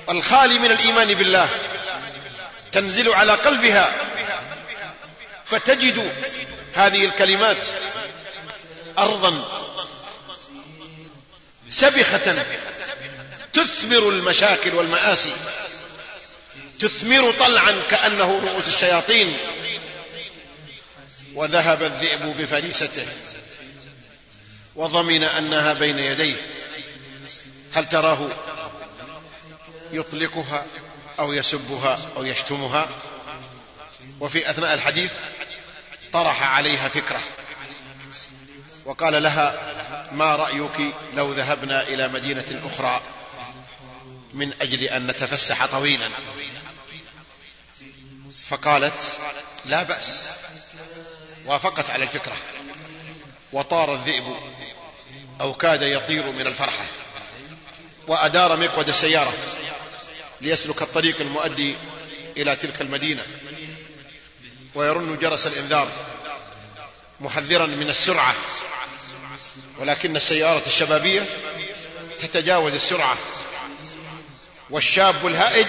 والخالي من الإيمان بالله تنزل على قلبها فتجد هذه الكلمات أرضا سبخة تثمر المشاكل والمآسي تثمر طلعا كأنه رؤوس الشياطين. وذهب الذئب بفريسته وضمن أنها بين يديه. هل تراه يطلقها أو يسبها أو يشتمها؟ وفي أثناء الحديث طرح عليها فكرة وقال لها ما رأيك لو ذهبنا إلى مدينة أخرى من أجل أن نتفسح طويلا؟ فقالت لا بأس. وافقت على الفكرة وطار الذئب أو كاد يطير من الفرحة وأدار مقود السيارة ليسلك الطريق المؤدي إلى تلك المدينة ويرن جرس الإنذار محذرا من السرعة ولكن السيارة الشبابية تتجاوز السرعة والشاب الهائج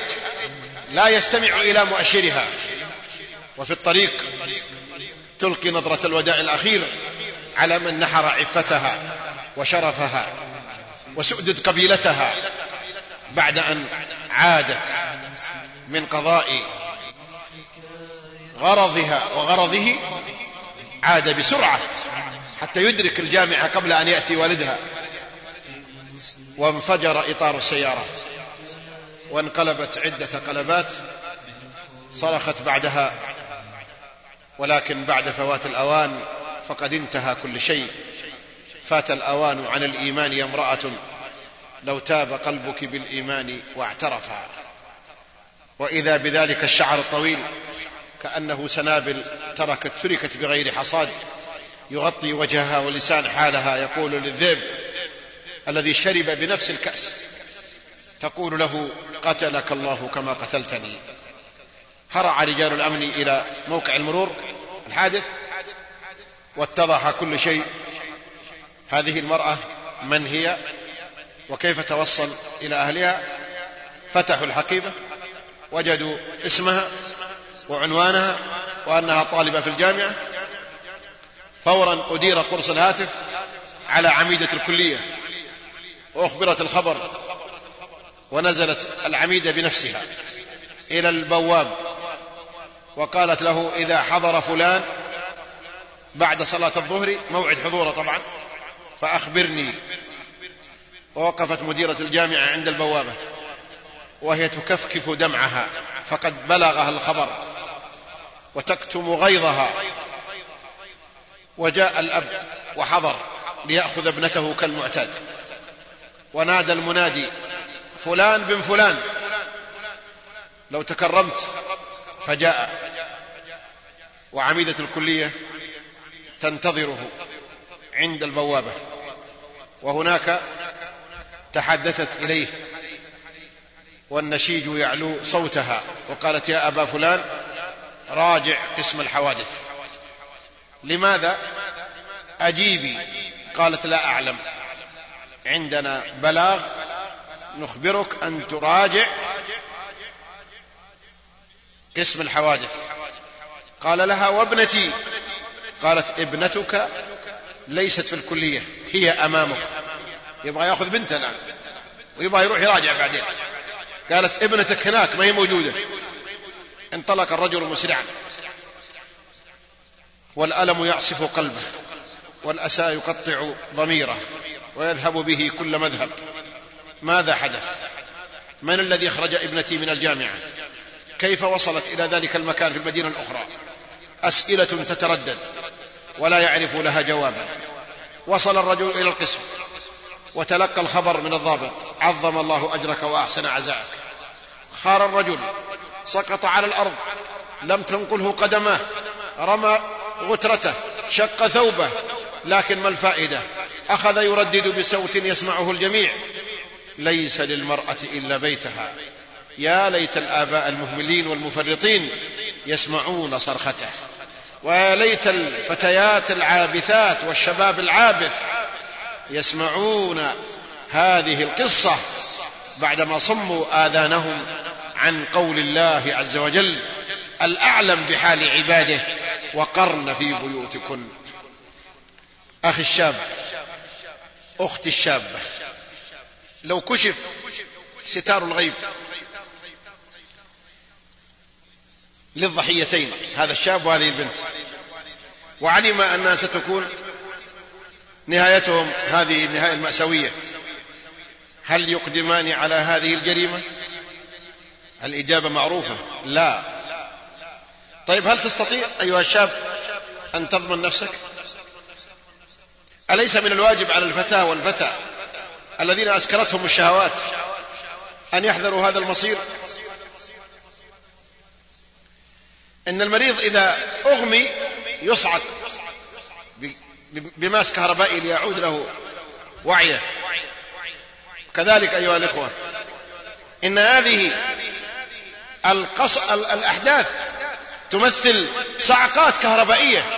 لا يستمع إلى مؤشرها وفي الطريق تلقي نظرة الوداع الأخير على من نحر عفتها وشرفها وسؤدد قبيلتها بعد أن عادت من قضاء غرضها وغرضه عاد بسرعة حتى يدرك الجامعة قبل أن يأتي والدها وانفجر إطار السيارة وانقلبت عدة قلبات صرخت بعدها ولكن بعد فوات الأوان فقد انتهى كل شيء. فات الأوان عن الإيمان يا امرأة لو تاب قلبك بالإيمان واعترفا. وإذا بذلك الشعر الطويل كأنه سنابل تركت تركت بغير حصاد يغطي وجهها ولسان حالها يقول للذئب الذي شرب بنفس الكأس تقول له قتلك الله كما قتلتني. هرع رجال الأمن إلى موقع المرور الحادث واتضح كل شيء. هذه المرأة من هي وكيف توصل إلى أهلها؟ فتحوا الحقيبة وجدوا اسمها وعنوانها وأنها طالبة في الجامعة. فورا أدير قرص الهاتف على عميدة الكلية وأخبرت الخبر ونزلت العميدة بنفسها إلى البواب. وقالت له إذا حضر فلان بعد صلاة الظهر موعد حضوره طبعا فأخبرني. ووقفت مديرة الجامعة عند البوابة وهي تكفكف دمعها فقد بلغها الخبر وتكتم غيظها. وجاء الأب وحضر ليأخذ ابنته كالمعتاد. ونادى المنادي فلان بن فلان. لو تكرمت فجاء وعميدة الكلية تنتظره عند البوابة وهناك تحدثت إليه والنشيج يعلو صوتها وقالت يا أبا فلان راجع قسم الحوادث. لماذا؟ أجيبي. قالت لا أعلم. عندنا بلاغ نخبرك أن تراجع قسم الحوادث قال لها وابنتي. قالت ابنتك ليست في الكلية هي أمامك. يبغى يأخذ بنته الآن ويبغى يروح يراجع بعدين. قالت ابنتك هناك ما هي موجودة. انطلق الرجل مسرعا. والألم يعصف قلبه والأسى يقطع ضميره ويذهب به كل مذهب. ماذا حدث؟ من الذي اخرج ابنتي من الجامعة؟ كيف وصلت إلى ذلك المكان في المدينة الأخرى؟ أسئلة تتردد ولا يعرف لها جوابا. وصل الرجل إلى القسم وتلقى الخبر من الضابط. عظم الله أجرك وأحسن عزاءك. خار الرجل سقط على الأرض. لم تنقله قدماه. رمى غترته شق ثوبه. لكن ما الفائدة؟ أخذ يردد بصوت يسمعه الجميع. ليس للمرأة إلا بيتها. يا ليت الآباء المهملين والمفرطين يسمعون صرخته. ويا ليت الفتيات العابثات والشباب العابث يسمعون هذه القصة بعدما صموا آذانهم عن قول الله عز وجل الأعلم بحال عباده وقرن في بيوتكن. أخي الشاب أختي الشابة لو كشف ستار الغيب للضحيتين هذا الشاب وهذه البنت. وعلم أنها ستكون نهايتهم هذه النهاية المأساوية. هل يقدمان على هذه الجريمة؟ الإجابة معروفة لا. طيب هل تستطيع أيها الشاب أن تضمن نفسك؟ أليس من الواجب على الفتاة والفتى الذين أسكرتهم الشهوات أن يحذروا هذا المصير؟ إن المريض إذا أغمي يصعق بماس كهربائي ليعود له وعيه. كذلك أيها الإخوة إن هذه القص... الأحداث تمثل صعقات كهربائية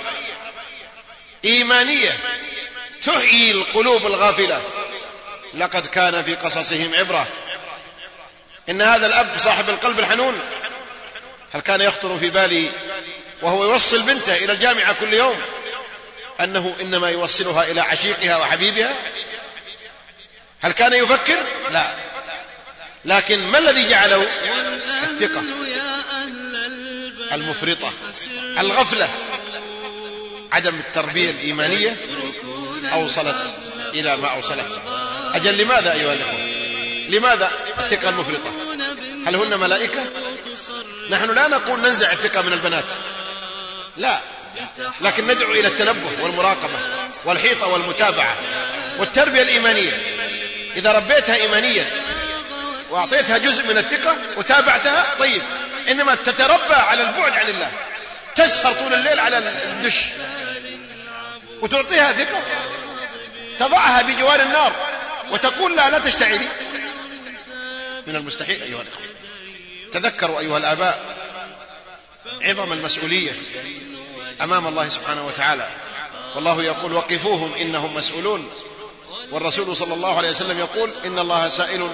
إيمانية تحيي القلوب الغافلة. لقد كان في قصصهم عبرة إن هذا الأب صاحب القلب الحنون. هل كان يخطر في باله وهو يوصل بنته إلى الجامعة كل يوم أنه إنما يوصلها إلى عشيقها وحبيبها؟ هل كان يفكر؟ لا. لكن ما الذي جعله؟ الثقة. المفرطة. الغفلة. عدم التربية الإيمانية أوصلت إلى ما أوصلت. أجل لماذا أيها الأخوة؟ لماذا الثقة المفرطة؟ هل هن ملائكة؟ نحن لا نقول ننزع الثقة من البنات. لا. لكن ندعو إلى التنبه والمراقبة والحيطة والمتابعة والتربية الإيمانية. إذا ربيتها إيمانيا وأعطيتها جزء من الثقة وتابعتها طيب إنما تتربى على البعد عن الله. تسهر طول الليل على الدش وتعطيها ثقة تضعها بجوار النار وتقول لا لا تشتعلي. من المستحيل أيها الأخوة. تذكروا أيها الآباء عظم المسؤولية أمام الله سبحانه وتعالى. والله يقول وقفوهم إنهم مسؤولون. والرسول صلى الله عليه وسلم يقول إن الله سائل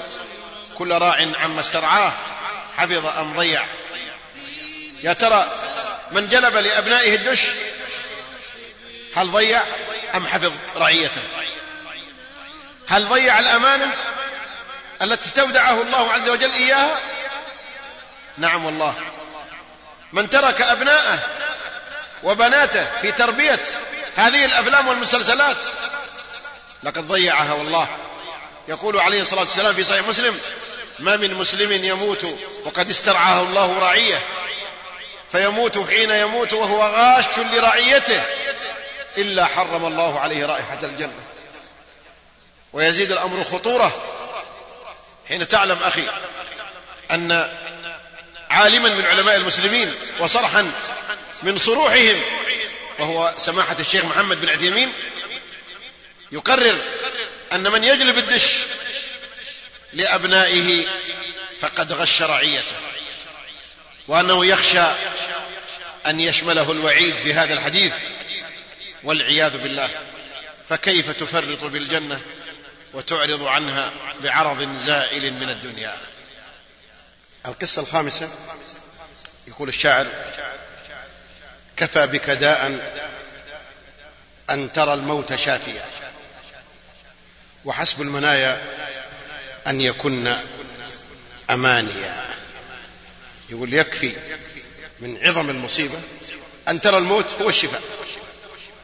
كل راع عما استرعاه حفظ أم ضيع. يا ترى من جلب لأبنائه الدش؟ هل ضيع أم حفظ رعيته؟ هل ضيع الأمانة التي استودعه الله عز وجل إياها؟ نعم والله. من ترك أبناءه وبناته في تربية هذه الأفلام والمسلسلات لقد ضيعها والله. يقول عليه الصلاة والسلام في صحيح مسلم ما من مسلم يموت وقد استرعاه الله رعية فيموت حين يموت وهو غاش لرعيته إلا حرم الله عليه رائحة الجنة. ويزيد الأمر خطورة حين تعلم أخي أن عالما من علماء المسلمين وصرحا من صروحهم وهو سماحة الشيخ محمد بن عثيمين يقرر أن من يجلب الدش لأبنائه فقد غش رعيته وأنه يخشى أن يشمله الوعيد في هذا الحديث والعياذ بالله فكيف تفرط بالجنة وتعرض عنها بعرض زائل من الدنيا؟ القصة الخامسة يقول الشاعر كفى بك داء أن ترى الموت شافيا. وحسب المنايا أن يكن أمانيا. يقول يكفي من عظم المصيبة أن ترى الموت هو الشفاء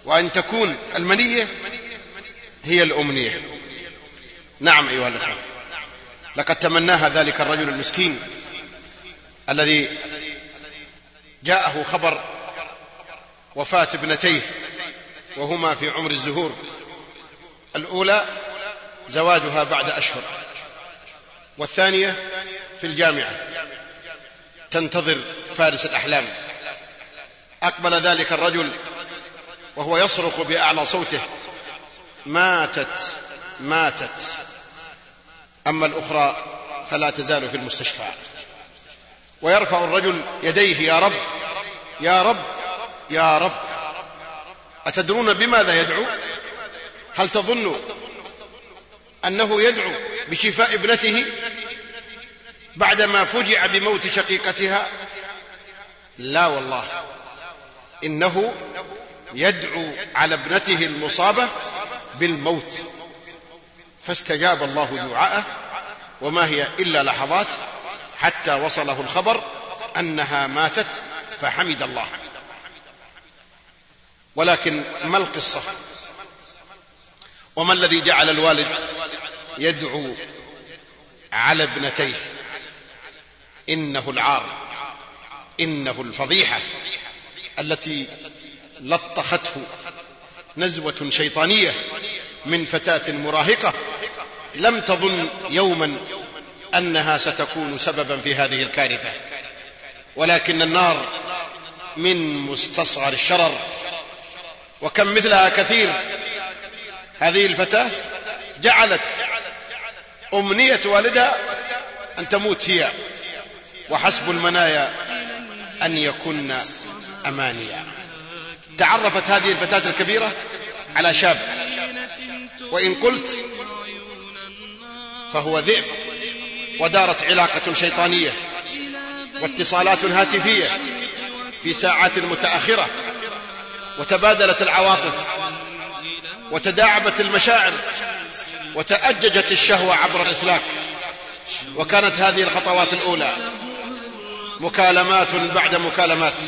وأن تكون المنية هي الأمنية. نعم أيها الأخوة لقد تمناها ذلك الرجل المسكين الذي جاءه خبر وفاة ابنتيه وهما في عمر الزهور. الأولى زواجها بعد أشهر والثانية في الجامعة. تنتظر فارس الأحلام. أقبل ذلك الرجل وهو يصرخ بأعلى صوته ماتت ماتت. أما الأخرى فلا تزال في المستشفى. ويرفع الرجل يديه يا رب يا رب يا رب. أتدرون بماذا يدعو؟ هل تظن أنه يدعو بشفاء ابنته بعدما فجع بموت شقيقتها؟ لا والله. إنه يدعو على ابنته المصابة بالموت. فاستجاب الله دعاءه وما هي إلا لحظات حتى وصله الخبر أنها ماتت فحمد الله. ولكن ما القصة؟ وما الذي جعل الوالد يدعو على ابنتيه؟ إنه العار إنه الفضيحة التي لطخته نزوة شيطانية من فتاة مراهقة لم تظن يوما أنها ستكون سببا في هذه الكارثة. ولكن النار من مستصغر الشرر. وكم مثلها كثير. هذه الفتاة جعلت أمنية والدها أن تموت هي. وحسب المنايا أن يكن أمانيا. تعرفت هذه الفتاة الكبيرة على شاب. وإن قلت فهو ذئب. ودارت علاقة شيطانية واتصالات هاتفية في ساعات متأخرة وتبادلت العواطف وتداعبت المشاعر وتأججت الشهوة عبر الإسلاك. وكانت هذه الخطوات الأولى مكالمات بعد مكالمات.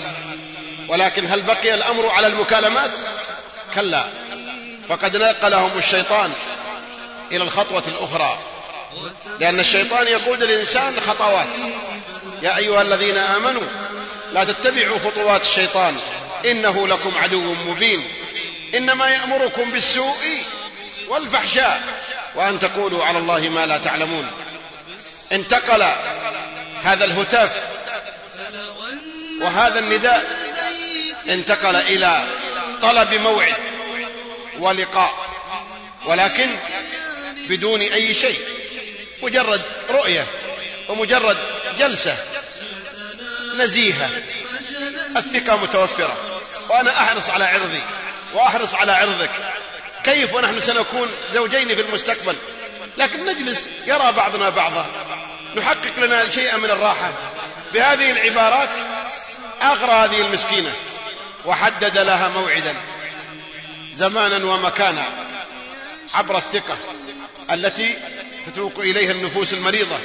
ولكن هل بقي الأمر على المكالمات؟ كلا. فقد نقلهم الشيطان إلى الخطوة الأخرى. لأن الشيطان يقود الإنسان خطوات. يا أيها الذين آمنوا لا تتبعوا خطوات الشيطان. إنه لكم عدو مبين. إنما يأمركم بالسوء والفحشاء. وأن تقولوا على الله ما لا تعلمون. انتقل هذا الهتاف. وهذا النداء انتقل إلى طلب موعد ولقاء. ولكن بدون أي شيء. مجرد رؤية ومجرد جلسة نزيهة. الثقة متوفرة. وأنا أحرص على عرضي. وأحرص على عرضك. كيف ونحن سنكون زوجين في المستقبل. لكن نجلس يرى بعضنا بعضا. نحقق لنا شيئا من الراحة. بهذه العبارات أغرى هذه المسكينة. وحدد لها موعدا. زمانا ومكانا. عبر الثقة التي تتوق إليها النفوس المريضة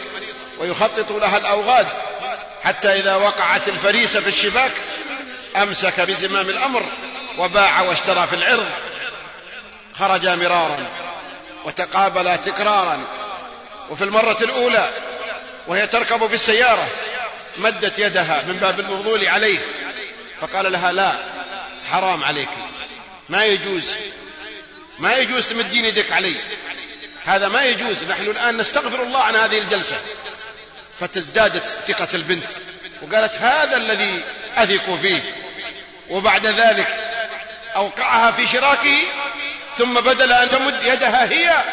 ويخطط لها الأوغاد حتى إذا وقعت الفريسة في الشباك أمسك بزمام الأمر وباع واشترى في العرض. خرجا مرارا وتقابلا تكرارا. وفي المرة الأولى وهي تركب في السيارة مدت يدها من باب الفضول عليه فقال لها لا حرام عليك. ما يجوز ما يجوز تمدين يدك علي. هذا ما يجوز. نحن الآن نستغفر الله عن هذه الجلسة. فتزدادت ثقة البنت. وقالت هذا الذي أثق فيه. وبعد ذلك أوقعها في شراكه ثم بدل أن تمد يدها هي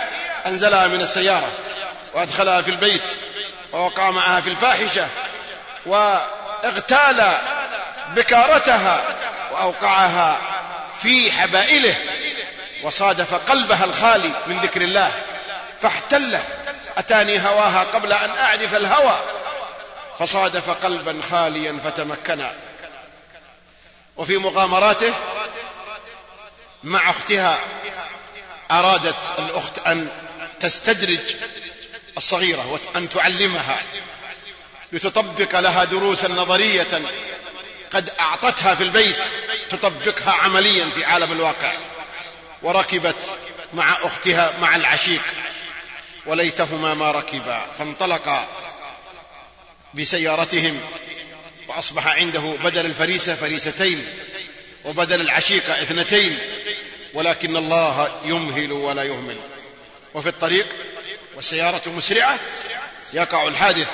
أنزلها من السيارة. وأدخلها في البيت. ووقع معها في الفاحشة. واغتال بكارتها. وأوقعها في حبائله. وصادف قلبها الخالي من ذكر الله. فاحتله أتاني هواها قبل أن أعرف الهوى. فصادف قلبا خاليا فتمكنا. وفي مغامراته مع أختها أرادت الأخت أن تستدرج الصغيرة وأن تعلمها. لتطبق لها دروسا نظرية قد أعطتها في البيت تطبقها عمليا في عالم الواقع. وركبت مع أختها مع العشيق. وليتهما ما ركبا فانطلقا بسيارتهم وأصبح عنده بدل الفريسة فريستين وبدل العشيقة اثنتين ولكن الله يمهل ولا يهمل. وفي الطريق والسيارة مسرعة يقع الحادث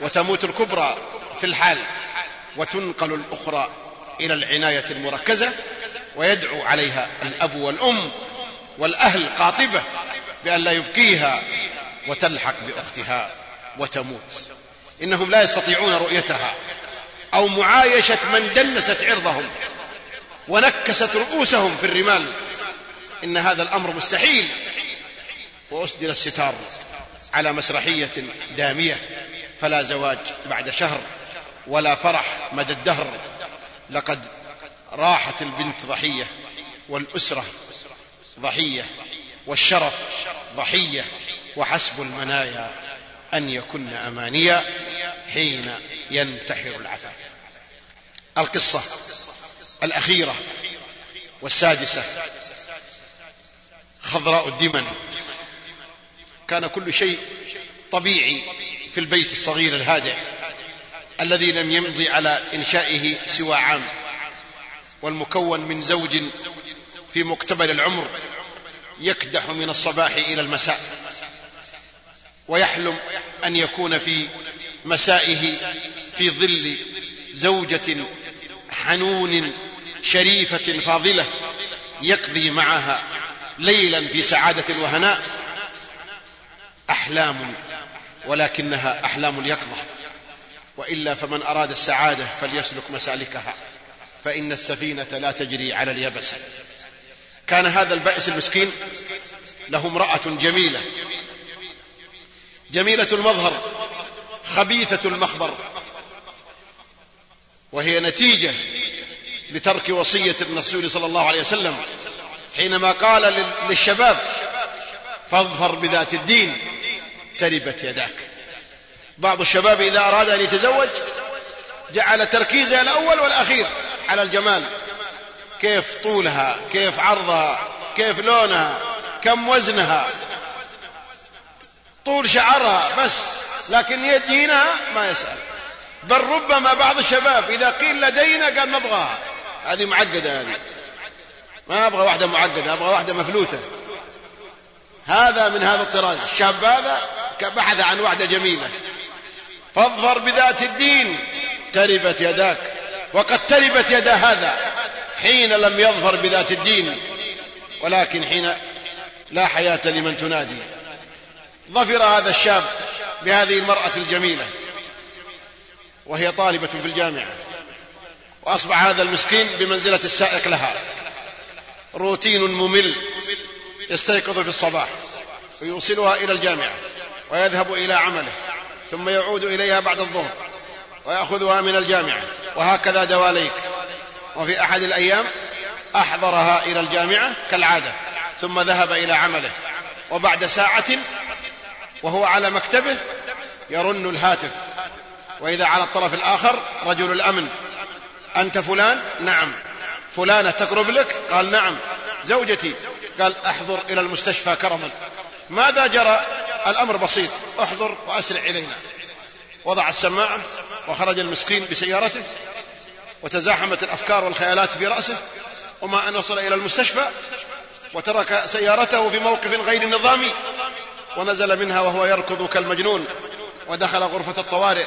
وتموت الكبرى في الحال وتنقل الأخرى إلى العناية المركزة ويدعو عليها الأب والأم والأهل قاطبة بأن لا يبقيها وتلحق بأختها وتموت. إنهم لا يستطيعون رؤيتها. أو معايشة من دنست عرضهم ونكست رؤوسهم في الرمال. إن هذا الأمر مستحيل. وأسدل الستار على مسرحية دامية. فلا زواج بعد شهر ولا فرح مدى الدهر. لقد راحت البنت ضحية والأسرة ضحية. والشرف ضحية وحسب المنايا أن يكن أمانيا حين ينتحر العفاف. القصة الأخيرة والسادسة خضراء الدمن. كان كل شيء طبيعي في البيت الصغير الهادئ الذي لم يمضي على إنشائه سوى عام والمكون من زوج في مقتبل العمر يكدح من الصباح إلى المساء ويحلم أن يكون في مسائه في ظل زوجة حنون شريفة فاضلة يقضي معها ليلا في سعادة وهناء أحلام ولكنها أحلام اليقظة. وإلا فمن أراد السعادة فليسلك مسالكها فإن السفينة لا تجري على اليبس. كان هذا البائس المسكين له امرأة جميلة. جميلة المظهر خبيثة المخبر. وهي نتيجة لترك وصية الرسول صلى الله عليه وسلم. حينما قال للشباب فاظفر بذات الدين تربت يداك. بعض الشباب إذا أراد أن يتزوج جعل تركيزه الأول والأخير على الجمال. كيف طولها كيف عرضها كيف لونها كم وزنها. طول شعرها بس لكن يدينها ما يسأل. بل ربما بعض الشباب إذا قيل لدينا قال نبغاها هذه معقدة هذه. ما أبغى واحدة معقدة أبغى واحدة مفلوتة. هذا من هذا الطراز. الشاب هذا بحث عن واحدة جميلة. فاظفر بذات الدين. تربت يداك. وقد تربت يدا هذا. حين لم يظفر بذات الدين ولكن حين لا حياة لمن تنادي. ظفر هذا الشاب بهذه المرأة الجميلة وهي طالبة في الجامعة وأصبح هذا المسكين بمنزلة السائق لها. روتين ممل يستيقظ في الصباح ويوصلها إلى الجامعة ويذهب إلى عمله ثم يعود إليها بعد الظهر ويأخذها من الجامعة وهكذا دواليك. وفي أحد الأيام أحضرها إلى الجامعة كالعادة ثم ذهب إلى عمله. وبعد ساعة وهو على مكتبه يرن الهاتف. وإذا على الطرف الآخر رجل الأمن أنت فلان؟ نعم. فلانة تقرب لك؟ قال نعم. زوجتي؟ قال أحضر إلى المستشفى كرما. ماذا جرى؟ الأمر بسيط. أحضر وأسرع إلينا. وضع السماعة وخرج المسكين بسيارته. وتزاحمت الأفكار والخيالات في رأسه وما أن وصل إلى المستشفى وترك سيارته في موقف غير نظامي ونزل منها وهو يركض كالمجنون ودخل غرفة الطوارئ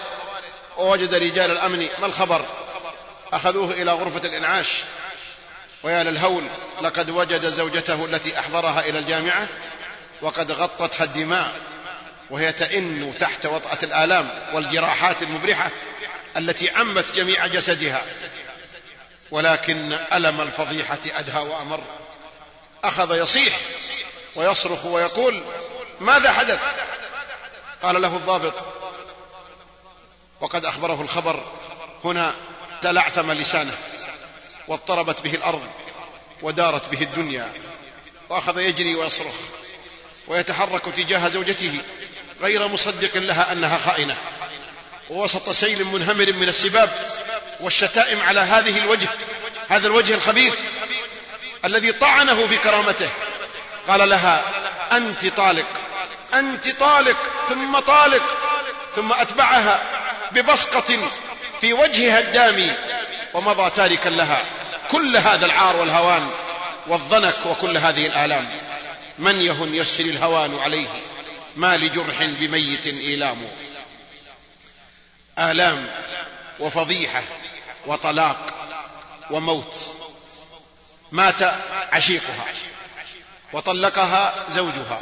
ووجد رجال الأمن ما الخبر؟ أخذوه إلى غرفة الإنعاش. ويا للهول لقد وجد زوجته التي أحضرها إلى الجامعة وقد غطتها الدماء وهي تئن تحت وطأة الآلام والجراحات المبرحة. التي عمت جميع جسدها. ولكن ألم الفضيحة أدهى وأمر. أخذ يصيح ويصرخ ويقول ماذا حدث؟ قال له الضابط وقد أخبره الخبر. هنا تلعثم لسانه واضطربت به الأرض ودارت به الدنيا. وأخذ يجري ويصرخ ويتحرك تجاه زوجته غير مصدق لها أنها خائنة. ووسط سيل منهمر من السباب والشتائم على هذه الوجه هذا الوجه الخبيث الذي طعنه في كرامته. قال لها أنت طالق أنت طالق ثم طالق ثم أتبعها ببصقة في وجهها الدامي ومضى تاركا لها كل هذا العار والهوان والضنك وكل هذه الآلام. من يهن يسر الهوان عليه؟ ما لجرح بميت إيلام. آلام وفضيحة وطلاق وموت. مات عشيقها وطلقها زوجها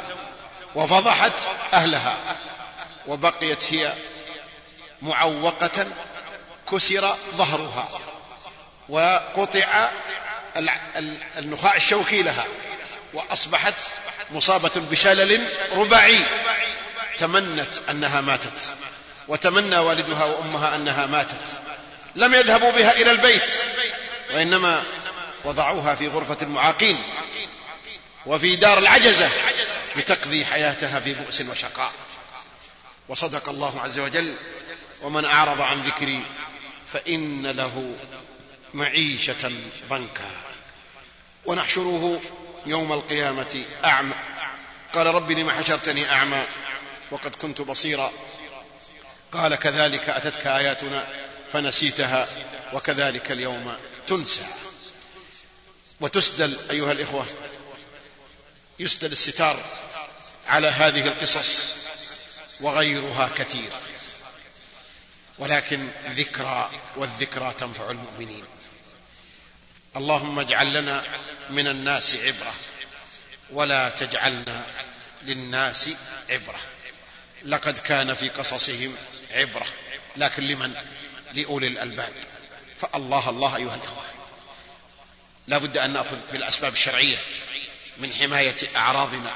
وفضحت أهلها وبقيت هي معوقة كسر ظهرها وقطع النخاع الشوكي لها وأصبحت مصابة بشلل رباعي. تمنت أنها ماتت. وتمنى والدها وأمها أنها ماتت. لم يذهبوا بها إلى البيت وإنما وضعوها في غرفة المعاقين وفي دار العجزة لتقضي حياتها في بؤس وشقاء. وصدق الله عز وجل ومن أعرض عن ذكري فإن له معيشة ضنكا. ونحشره يوم القيامة أعمى. قال رب لم حشرتني أعمى وقد كنت بصيرا. قال كذلك أتتك آياتنا فنسيتها وكذلك اليوم تنسى. وتسدل أيها الإخوة يسدل الستار على هذه القصص وغيرها كثير. ولكن ذكرى والذكرى تنفع المؤمنين. اللهم اجعل لنا من الناس عبرة ولا تجعلنا للناس عبرة. لقد كان في قصصهم عبرة لكن لمن؟ لأولي الألباب. فالله الله أيها الإخوة لا بد أن نأخذ بالأسباب الشرعية من حماية أعراضنا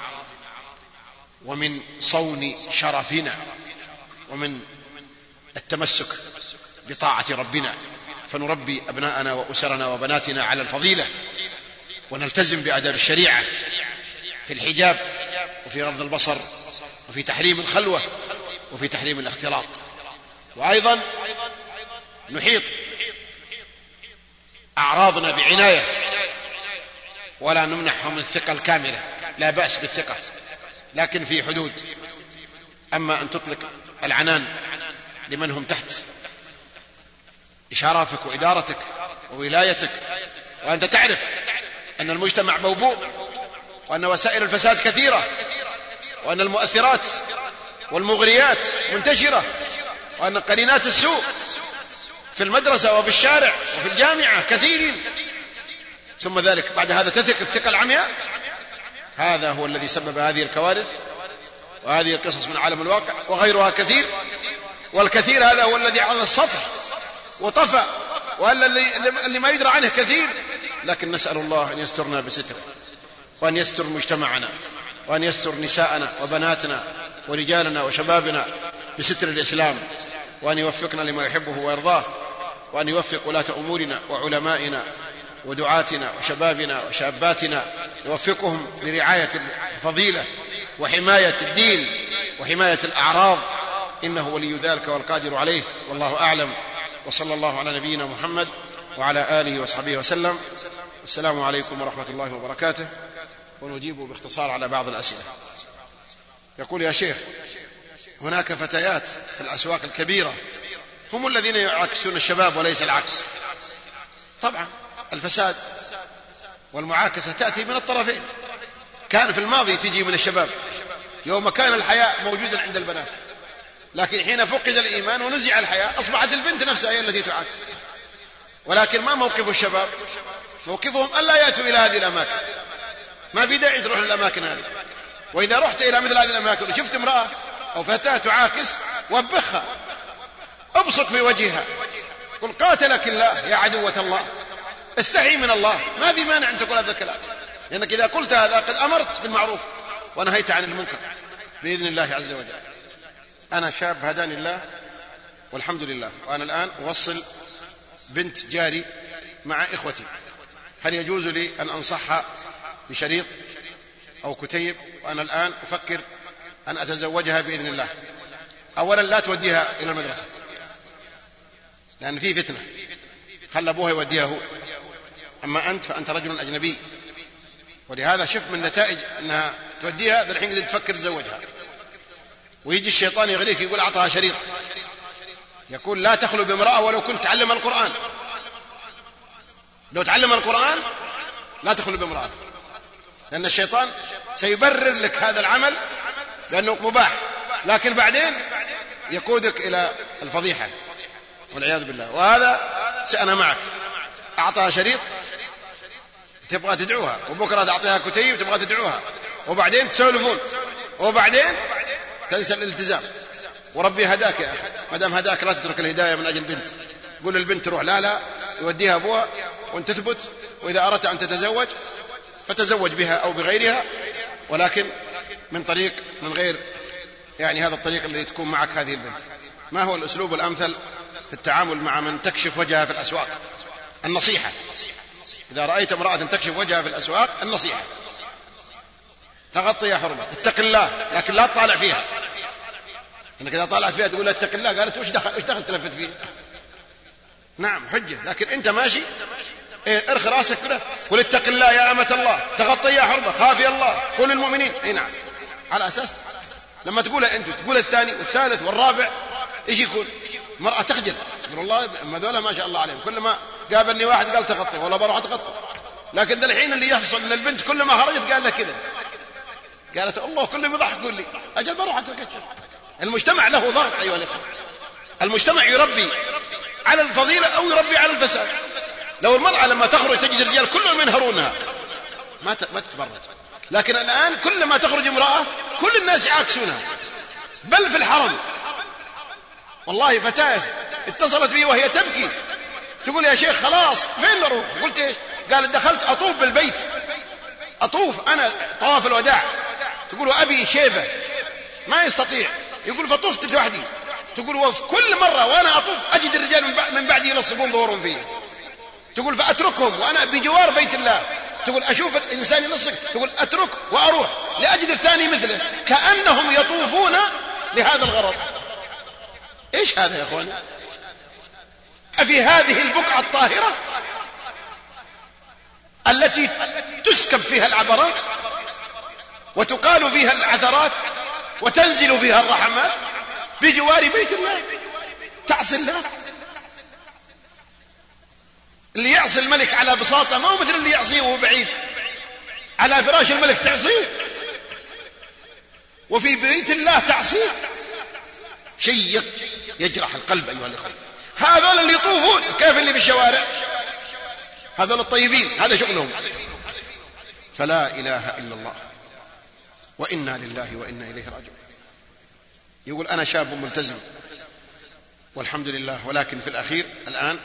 ومن صون شرفنا ومن التمسك بطاعة ربنا. فنربي أبناءنا وأسرنا وبناتنا على الفضيلة ونلتزم بأداب الشريعة في الحجاب وفي غض البصر وفي تحريم الخلوة وفي تحريم الاختلاط. وأيضا نحيط أعراضنا بعناية ولا نمنحهم الثقة الكاملة. لا بأس بالثقة لكن في حدود. أما أن تطلق العنان لمن هم تحت إشارافك وإدارتك وولايتك وأنت تعرف أن المجتمع موبوء وأن وسائل الفساد كثيرة. وأن المؤثرات والمغريات منتشرة وأن قرينات السوء في المدرسة وفي الشارع وفي الجامعة كثيرين. ثم ذلك بعد هذا تثق الثقة العمياء. هذا هو الذي سبب هذه الكوارث وهذه القصص من عالم الواقع وغيرها كثير. والكثير هذا هو الذي على السطح وطفى وهذا اللي ما يدرى عنه كثير. لكن نسأل الله أن يسترنا بستره وأن يستر مجتمعنا. وأن يستر نساءنا وبناتنا ورجالنا وشبابنا بستر الإسلام وأن يوفقنا لما يحبه ويرضاه وأن يوفق ولاة أمورنا وعلمائنا ودعاتنا وشبابنا وشاباتنا يوفقهم لرعاية الفضيلة وحماية الدين وحماية الأعراض. إنه ولي ذلك والقادر عليه والله أعلم. وصلى الله على نبينا محمد وعلى آله وصحبه وسلم. السلام عليكم ورحمة الله وبركاته. ونجيب باختصار على بعض الأسئلة. يقول يا شيخ هناك فتيات في الأسواق الكبيرة هم الذين يعاكسون الشباب وليس العكس. طبعا الفساد والمعاكسة تأتي من الطرفين. كان في الماضي تجي من الشباب. يوم كان الحياء موجودا عند البنات. لكن حين فقد الإيمان ونزع الحياء أصبحت البنت نفسها هي التي تعاكس. ولكن ما موقف الشباب؟ موقفهم ألا يأتوا إلى هذه الأماكن. ما في داعي تروح للأماكن هذه. وإذا رحت إلى مثل هذه الأماكن وشفت امرأة أو فتاة تعاكس وبخها. ابصق في وجهها. قل قاتلك الله يا عدوة الله. استحي من الله. ما في مانع أن تقول هذا الكلام. لأنك إذا قلت هذا قد أمرت بالمعروف ونهيت عن المنكر. بإذن الله عز وجل. أنا شاب هداني الله. والحمد لله. وأنا الآن أوصل بنت جاري مع إخوتي. هل يجوز لي أن أنصحها بشريط أو كتيب وأنا الآن أفكر أن أتزوجها بإذن الله. أولا لا توديها إلى المدرسة لأن في فتنة. خل أبوها يوديها هو؟ أما أنت فأنت رجل أجنبي. ولهذا شوف من نتائج أنها توديها ذا الحين تفكر تزوجها. ويجي الشيطان يغريك يقول أعطها شريط. يقول لا تخلو بامرأة ولو كنت تعلم القرآن. لو تعلم القرآن لا تخلو بامرأة. لأن الشيطان سيبرر لك هذا العمل بأنه مباح. لكن بعدين يقودك إلى الفضيحة. والعياذ بالله. وهذا أنا معك. أعطاها شريط تبغى تدعوها. وبكرة تعطيها كتيب تبغى تدعوها. وبعدين تسولفون. وبعدين تنسى الالتزام. وربي هداك يا أخي. ما دام هداك لا تترك الهداية من أجل بنت. قول للبنت تروح. لا لا. يوديها أبوها وأن تثبت. وإذا أردت أن تتزوج فتزوج بها أو بغيرها ولكن من طريق من غير يعني هذا الطريق الذي تكون معك هذه البنت. ما هو الأسلوب الأمثل في التعامل مع من تكشف وجهها في الأسواق؟ النصيحة. إذا رأيت امرأة تكشف وجهها في الأسواق النصيحة. تغطي يا حرمة اتق الله لكن لا تطالع فيها. إنك إذا طالعت فيها تقول اتق الله قالت وش دخل وش دخل تلفت فيه؟ نعم حجة لكن أنت ماشي إيه ارخي راسك كده. قل اتق الله يا أمة الله. تغطي يا حرمة. خافي الله. قل للمؤمنين. أي نعم. على أساس لما تقولها أنت تقول الثاني والثالث والرابع إيش يكون مرأة تخجل. تقول والله ما ذولا ما شاء الله عليهم. كل ما قابلني واحد قال تغطي والله بروح أتغطى. لكن الحين اللي يحصل إن البنت كل ما خرجت قال لها كذا. قالت الله كل ما يضحكون لي أجل بروح اتكشف المجتمع له ضغط أيها الإخوة. المجتمع يربي على الفضيلة أو يربي على الفساد. لو المرأة لما تخرج تجد الرجال كلهم ينهرونها. ما ما تتبرج لكن الآن كل ما تخرج امرأة كل الناس يعاكسونها. بل في الحرم. والله فتاة اتصلت بي وهي تبكي. تقول يا شيخ خلاص فين نروح؟ قلت إيش؟ قالت دخلت أطوف بالبيت. أطوف أنا طواف الوداع. تقول وابي شيبة. ما يستطيع. يقول فطفت لوحدي. تقول وفي كل مرة وأنا أطوف أجد الرجال من بعدي يلصقون ظهورهم فيه تقول فأتركهم وأنا بجوار بيت الله. تقول أشوف الإنسان يلصق تقول أترك وأروح لأجد الثاني مثله. كأنهم يطوفون لهذا الغرض. إيش هذا يا أخواني؟ أفي هذه البقعة الطاهرة التي تسكب فيها العبرات وتقال فيها العثرات وتنزل فيها الرحمات بجوار بيت الله. تعصي الله. اللي يعصي الملك على بساطة ما هو مثل اللي يعصيه وهو بعيد. على فراش الملك تعصيه؟ وفي بيت الله تعصيه؟ شيء يجرح القلب أيها الأخوة. هذول اللي يطوفون كيف اللي بالشوارع هذول الطيبين هذا شغلهم. فلا إله إلا الله. وإنا لله وإنا إليه راجعون. يقول أنا شاب ملتزم. والحمد لله ولكن في الأخير الآن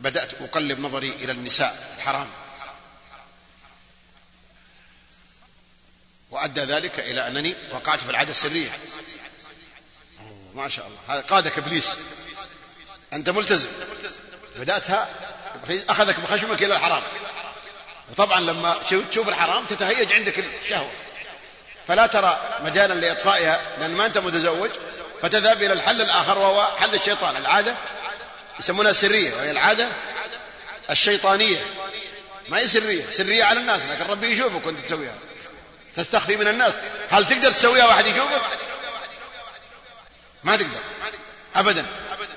بدأت أقلب نظري إلى النساء الحرام. وأدى ذلك إلى أنني وقعت في العادة السرية. ما شاء الله. هذا قادك إبليس. أنت ملتزم. بدأتها أخذك بخشمك إلى الحرام. وطبعا لما تشوف الحرام تتهيج عندك الشهوة. فلا ترى مجالا لإطفائها لأن ما أنت متزوج فتذهب إلى الحل الآخر وهو حل الشيطان العادة يسمونها سرية وهي العادة الشيطانية. ما هي سرية سرية على الناس لكن ربي يشوفك وأنت تسويها. تستخفي من الناس. هل تقدر تسويها واحد يشوفك؟ ما تقدر. أبدا.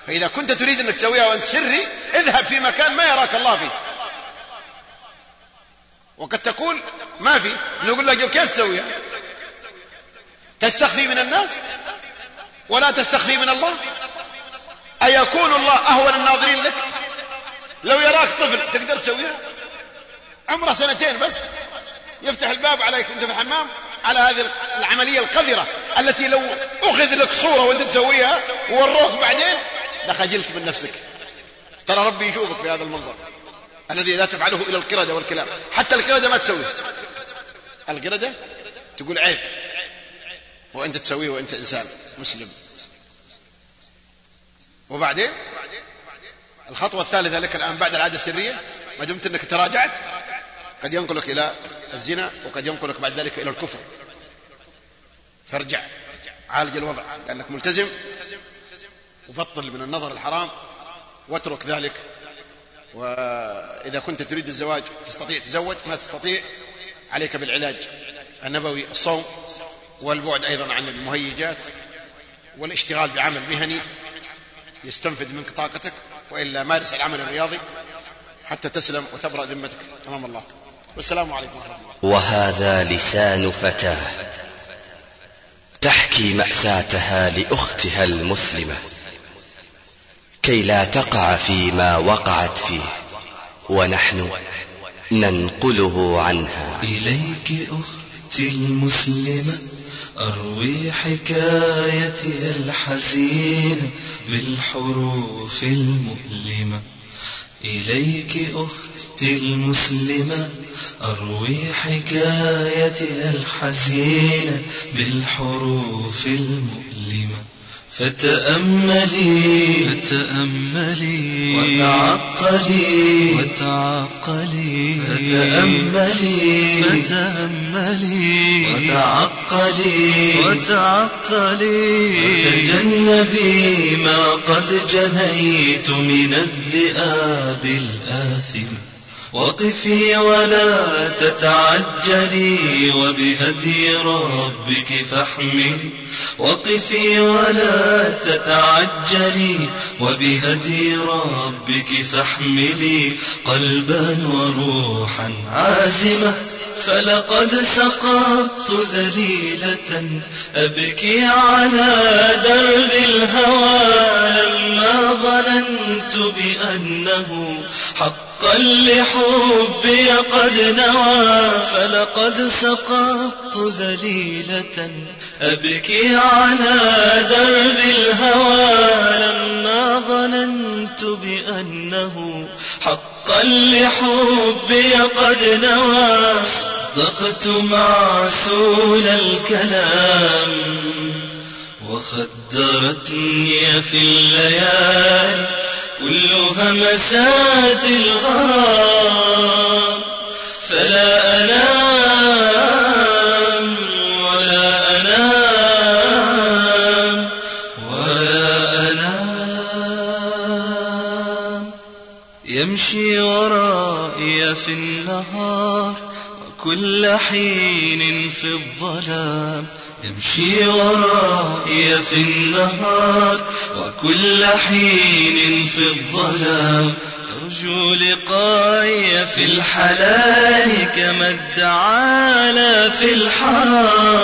فإذا كنت تريد أنك تسويها وأنت سري اذهب في مكان ما يراك الله فيه. وقد تقول ما في نقول لك كيف تسويها؟ تستخفي من الناس ولا تستخفي من الله؟ أيكون الله أهون الناظرين لك؟ لو يراك طفل تقدر تسويها؟ عمره سنتين بس. يفتح الباب عليك أنت في الحمام على هذه العملية القذرة التي لو أخذ لك صورة وأنت تسويها ووروك بعدين لخجلت من نفسك. ترى ربي يشوفك في هذا المنظر الذي لا تفعله إلى القردة والكلاب. حتى القردة ما تسويه. القردة تقول عيب وأنت تسويه وأنت إنسان مسلم. وبعدين؟ الخطوة الثالثة لك الآن بعد العادة السرية ما دمت أنك تراجعت قد ينقلك إلى الزنا وقد ينقلك بعد ذلك إلى الكفر. فارجع عالج الوضع لأنك ملتزم وبطل من النظر الحرام واترك ذلك. وإذا كنت تريد الزواج تستطيع تزوج ما تستطيع عليك بالعلاج النبوي الصوم والبعد أيضا عن المهيجات والاشتغال بعمل مهني يستنفد منك طاقتك وإلا مارس العمل الرياضي حتى تسلم وتبرأ ذمتك. أمام الله. والسلام عليكم ورحمة الله. وهذا لسان فتاة تحكي مأساتها لأختها المسلمة كي لا تقع فيما وقعت فيه ونحن ننقله عنها. إليك أختي المسلمة. أروي حكايتي الحزينة بالحروف المؤلمة. إليك أختي المسلمة. أروي حكايتي الحزينة بالحروف المؤلمة. فتأملي فتأملي وتعقلي وتعقلي فتأملي فتأملي وتعقلي وتعقلي. وتجنبي ما قد جنيت من الذئاب الآثمة وقفي ولا تتعجلي وبهدي ربك فاحملي. وقفي ولا تتعجلي وبهدي ربك فاحملي. قلبا وروحا عازمة فلقد سقطت ذليلة. أبكي على درب الهوى لما ظننت بأنه حقا لحبي قد نوى فلقد سقطت ذليلة. أبكي على درب الهوى لما ظننت بأنه حقا لحبي قد نوى. صدقت معسول الكلام. وخدرتني في الليالي كل همسات الغرام. فلا أنام ولا أنام ولا أنام. يمشي ورائي في النهار وكل حين في الظلام. يمشي ورائي في النهار وكل حين في الظلام. يرجو لقاي في الحلال كما ادعى في الحرام.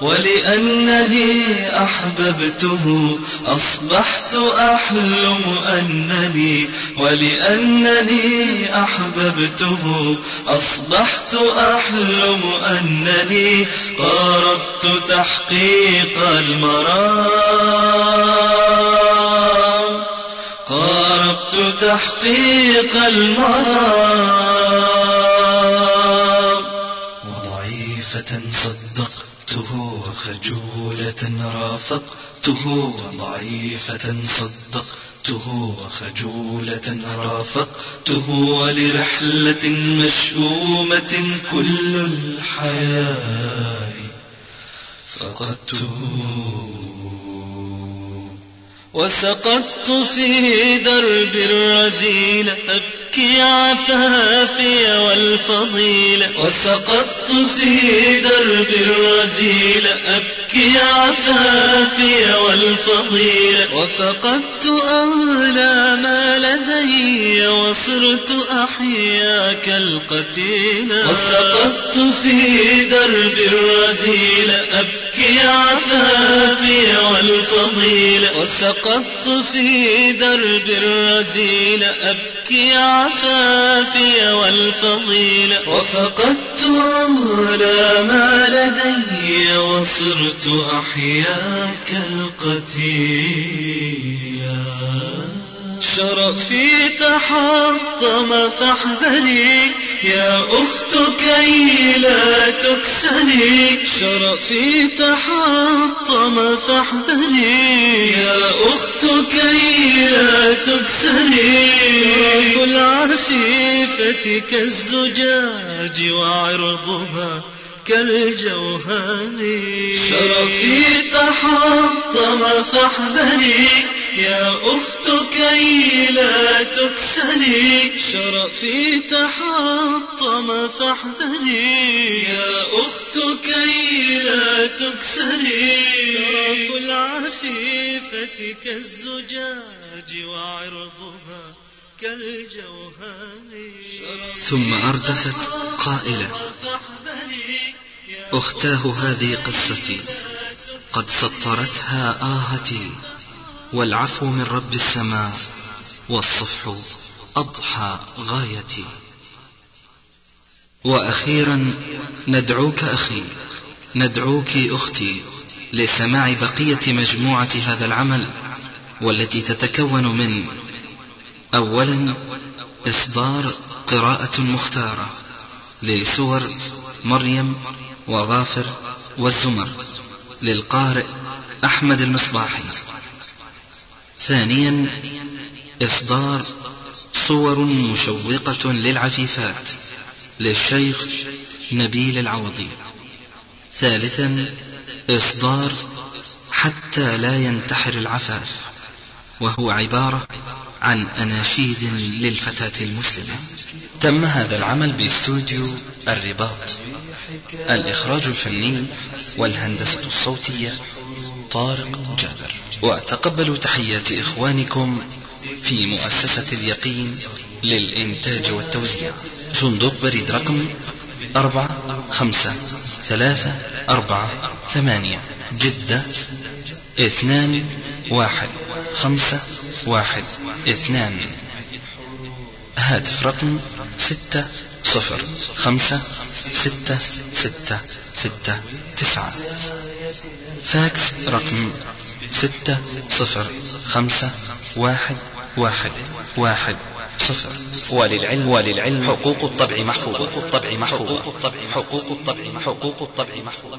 ولأنني أحببته أصبحت أحلم أنني ولأنني أحببته أصبحت أحلم أنني قاربت تحقيق المرام. قاربت تحقيق المرام. صدقته وخجولة رافقته وضعيفة صدقته وخجولة رافقته ولرحلة مشؤومة كل الحياة فقدته. وسقطت في درب الرذيلة أبكي عفافي والفضيلة وسقطت في درب الرذيلة أبكي عفافي والفضيلة وفقدت أغلى ما لدي وصرت أحيا كالقتيلة وسقطت في درب الرذيلة أبكي عفافي والفضيلة وسقطت في درب الرذيلة أبكي عفافي والفضيلة وفقدت أغلى ما لدي وصرت أحيا كالقتيلة شرفي تحطم فاحذري. يا أخت كي لا تكسري. شرفي تحطم فاحذري. يا أخت كي لا تكسري. طرف العفيفة كالزجاج وعرضها. كالجوهر شرفي تحطم فاحذري يا أخت كي لا تكسري. شرفي تحطم فاحذري يا أخت كي لا تكسري. طرف العفيفة كالزجاج وعرضها. ثم أردفت قائلة أختاه هذه قصتي قد سطرتها آهتي والعفو من رب السماء والصفح أضحى غايتي. وأخيرا ندعوك أخي ندعوك أختي لسماع بقية مجموعة هذا العمل والتي تتكون من أولا إصدار قراءة مختارة لسور مريم وغافر والزمر للقارئ أحمد المصباحي. ثانيا إصدار صور مشوقة للعفيفات للشيخ نبيل العوضي. ثالثا إصدار حتى لا ينتحر العفاف وهو عبارة عن أناشيد للفتاة المسلمة. تم هذا العمل باستوديو الرباط. الإخراج الفني والهندسة الصوتية طارق جابر. وتقبلوا تحيات إخوانكم في مؤسسة اليقين للإنتاج والتوزيع. صندوق بريد رقم أربعة خمسة ثلاثة أربعة ثمانية. جدة اثنان واحد خمسة واحد اثنان. هاتف رقم ستة صفر خمسة ستة ستة ستة تسعة. فاكس رقم ستة صفر خمسة واحد واحد واحد صفر. وللعلم وللعلم. حقوق الطبع محفوظة. حقوق الطبع محفوظة. حقوق الطبع محفوظة.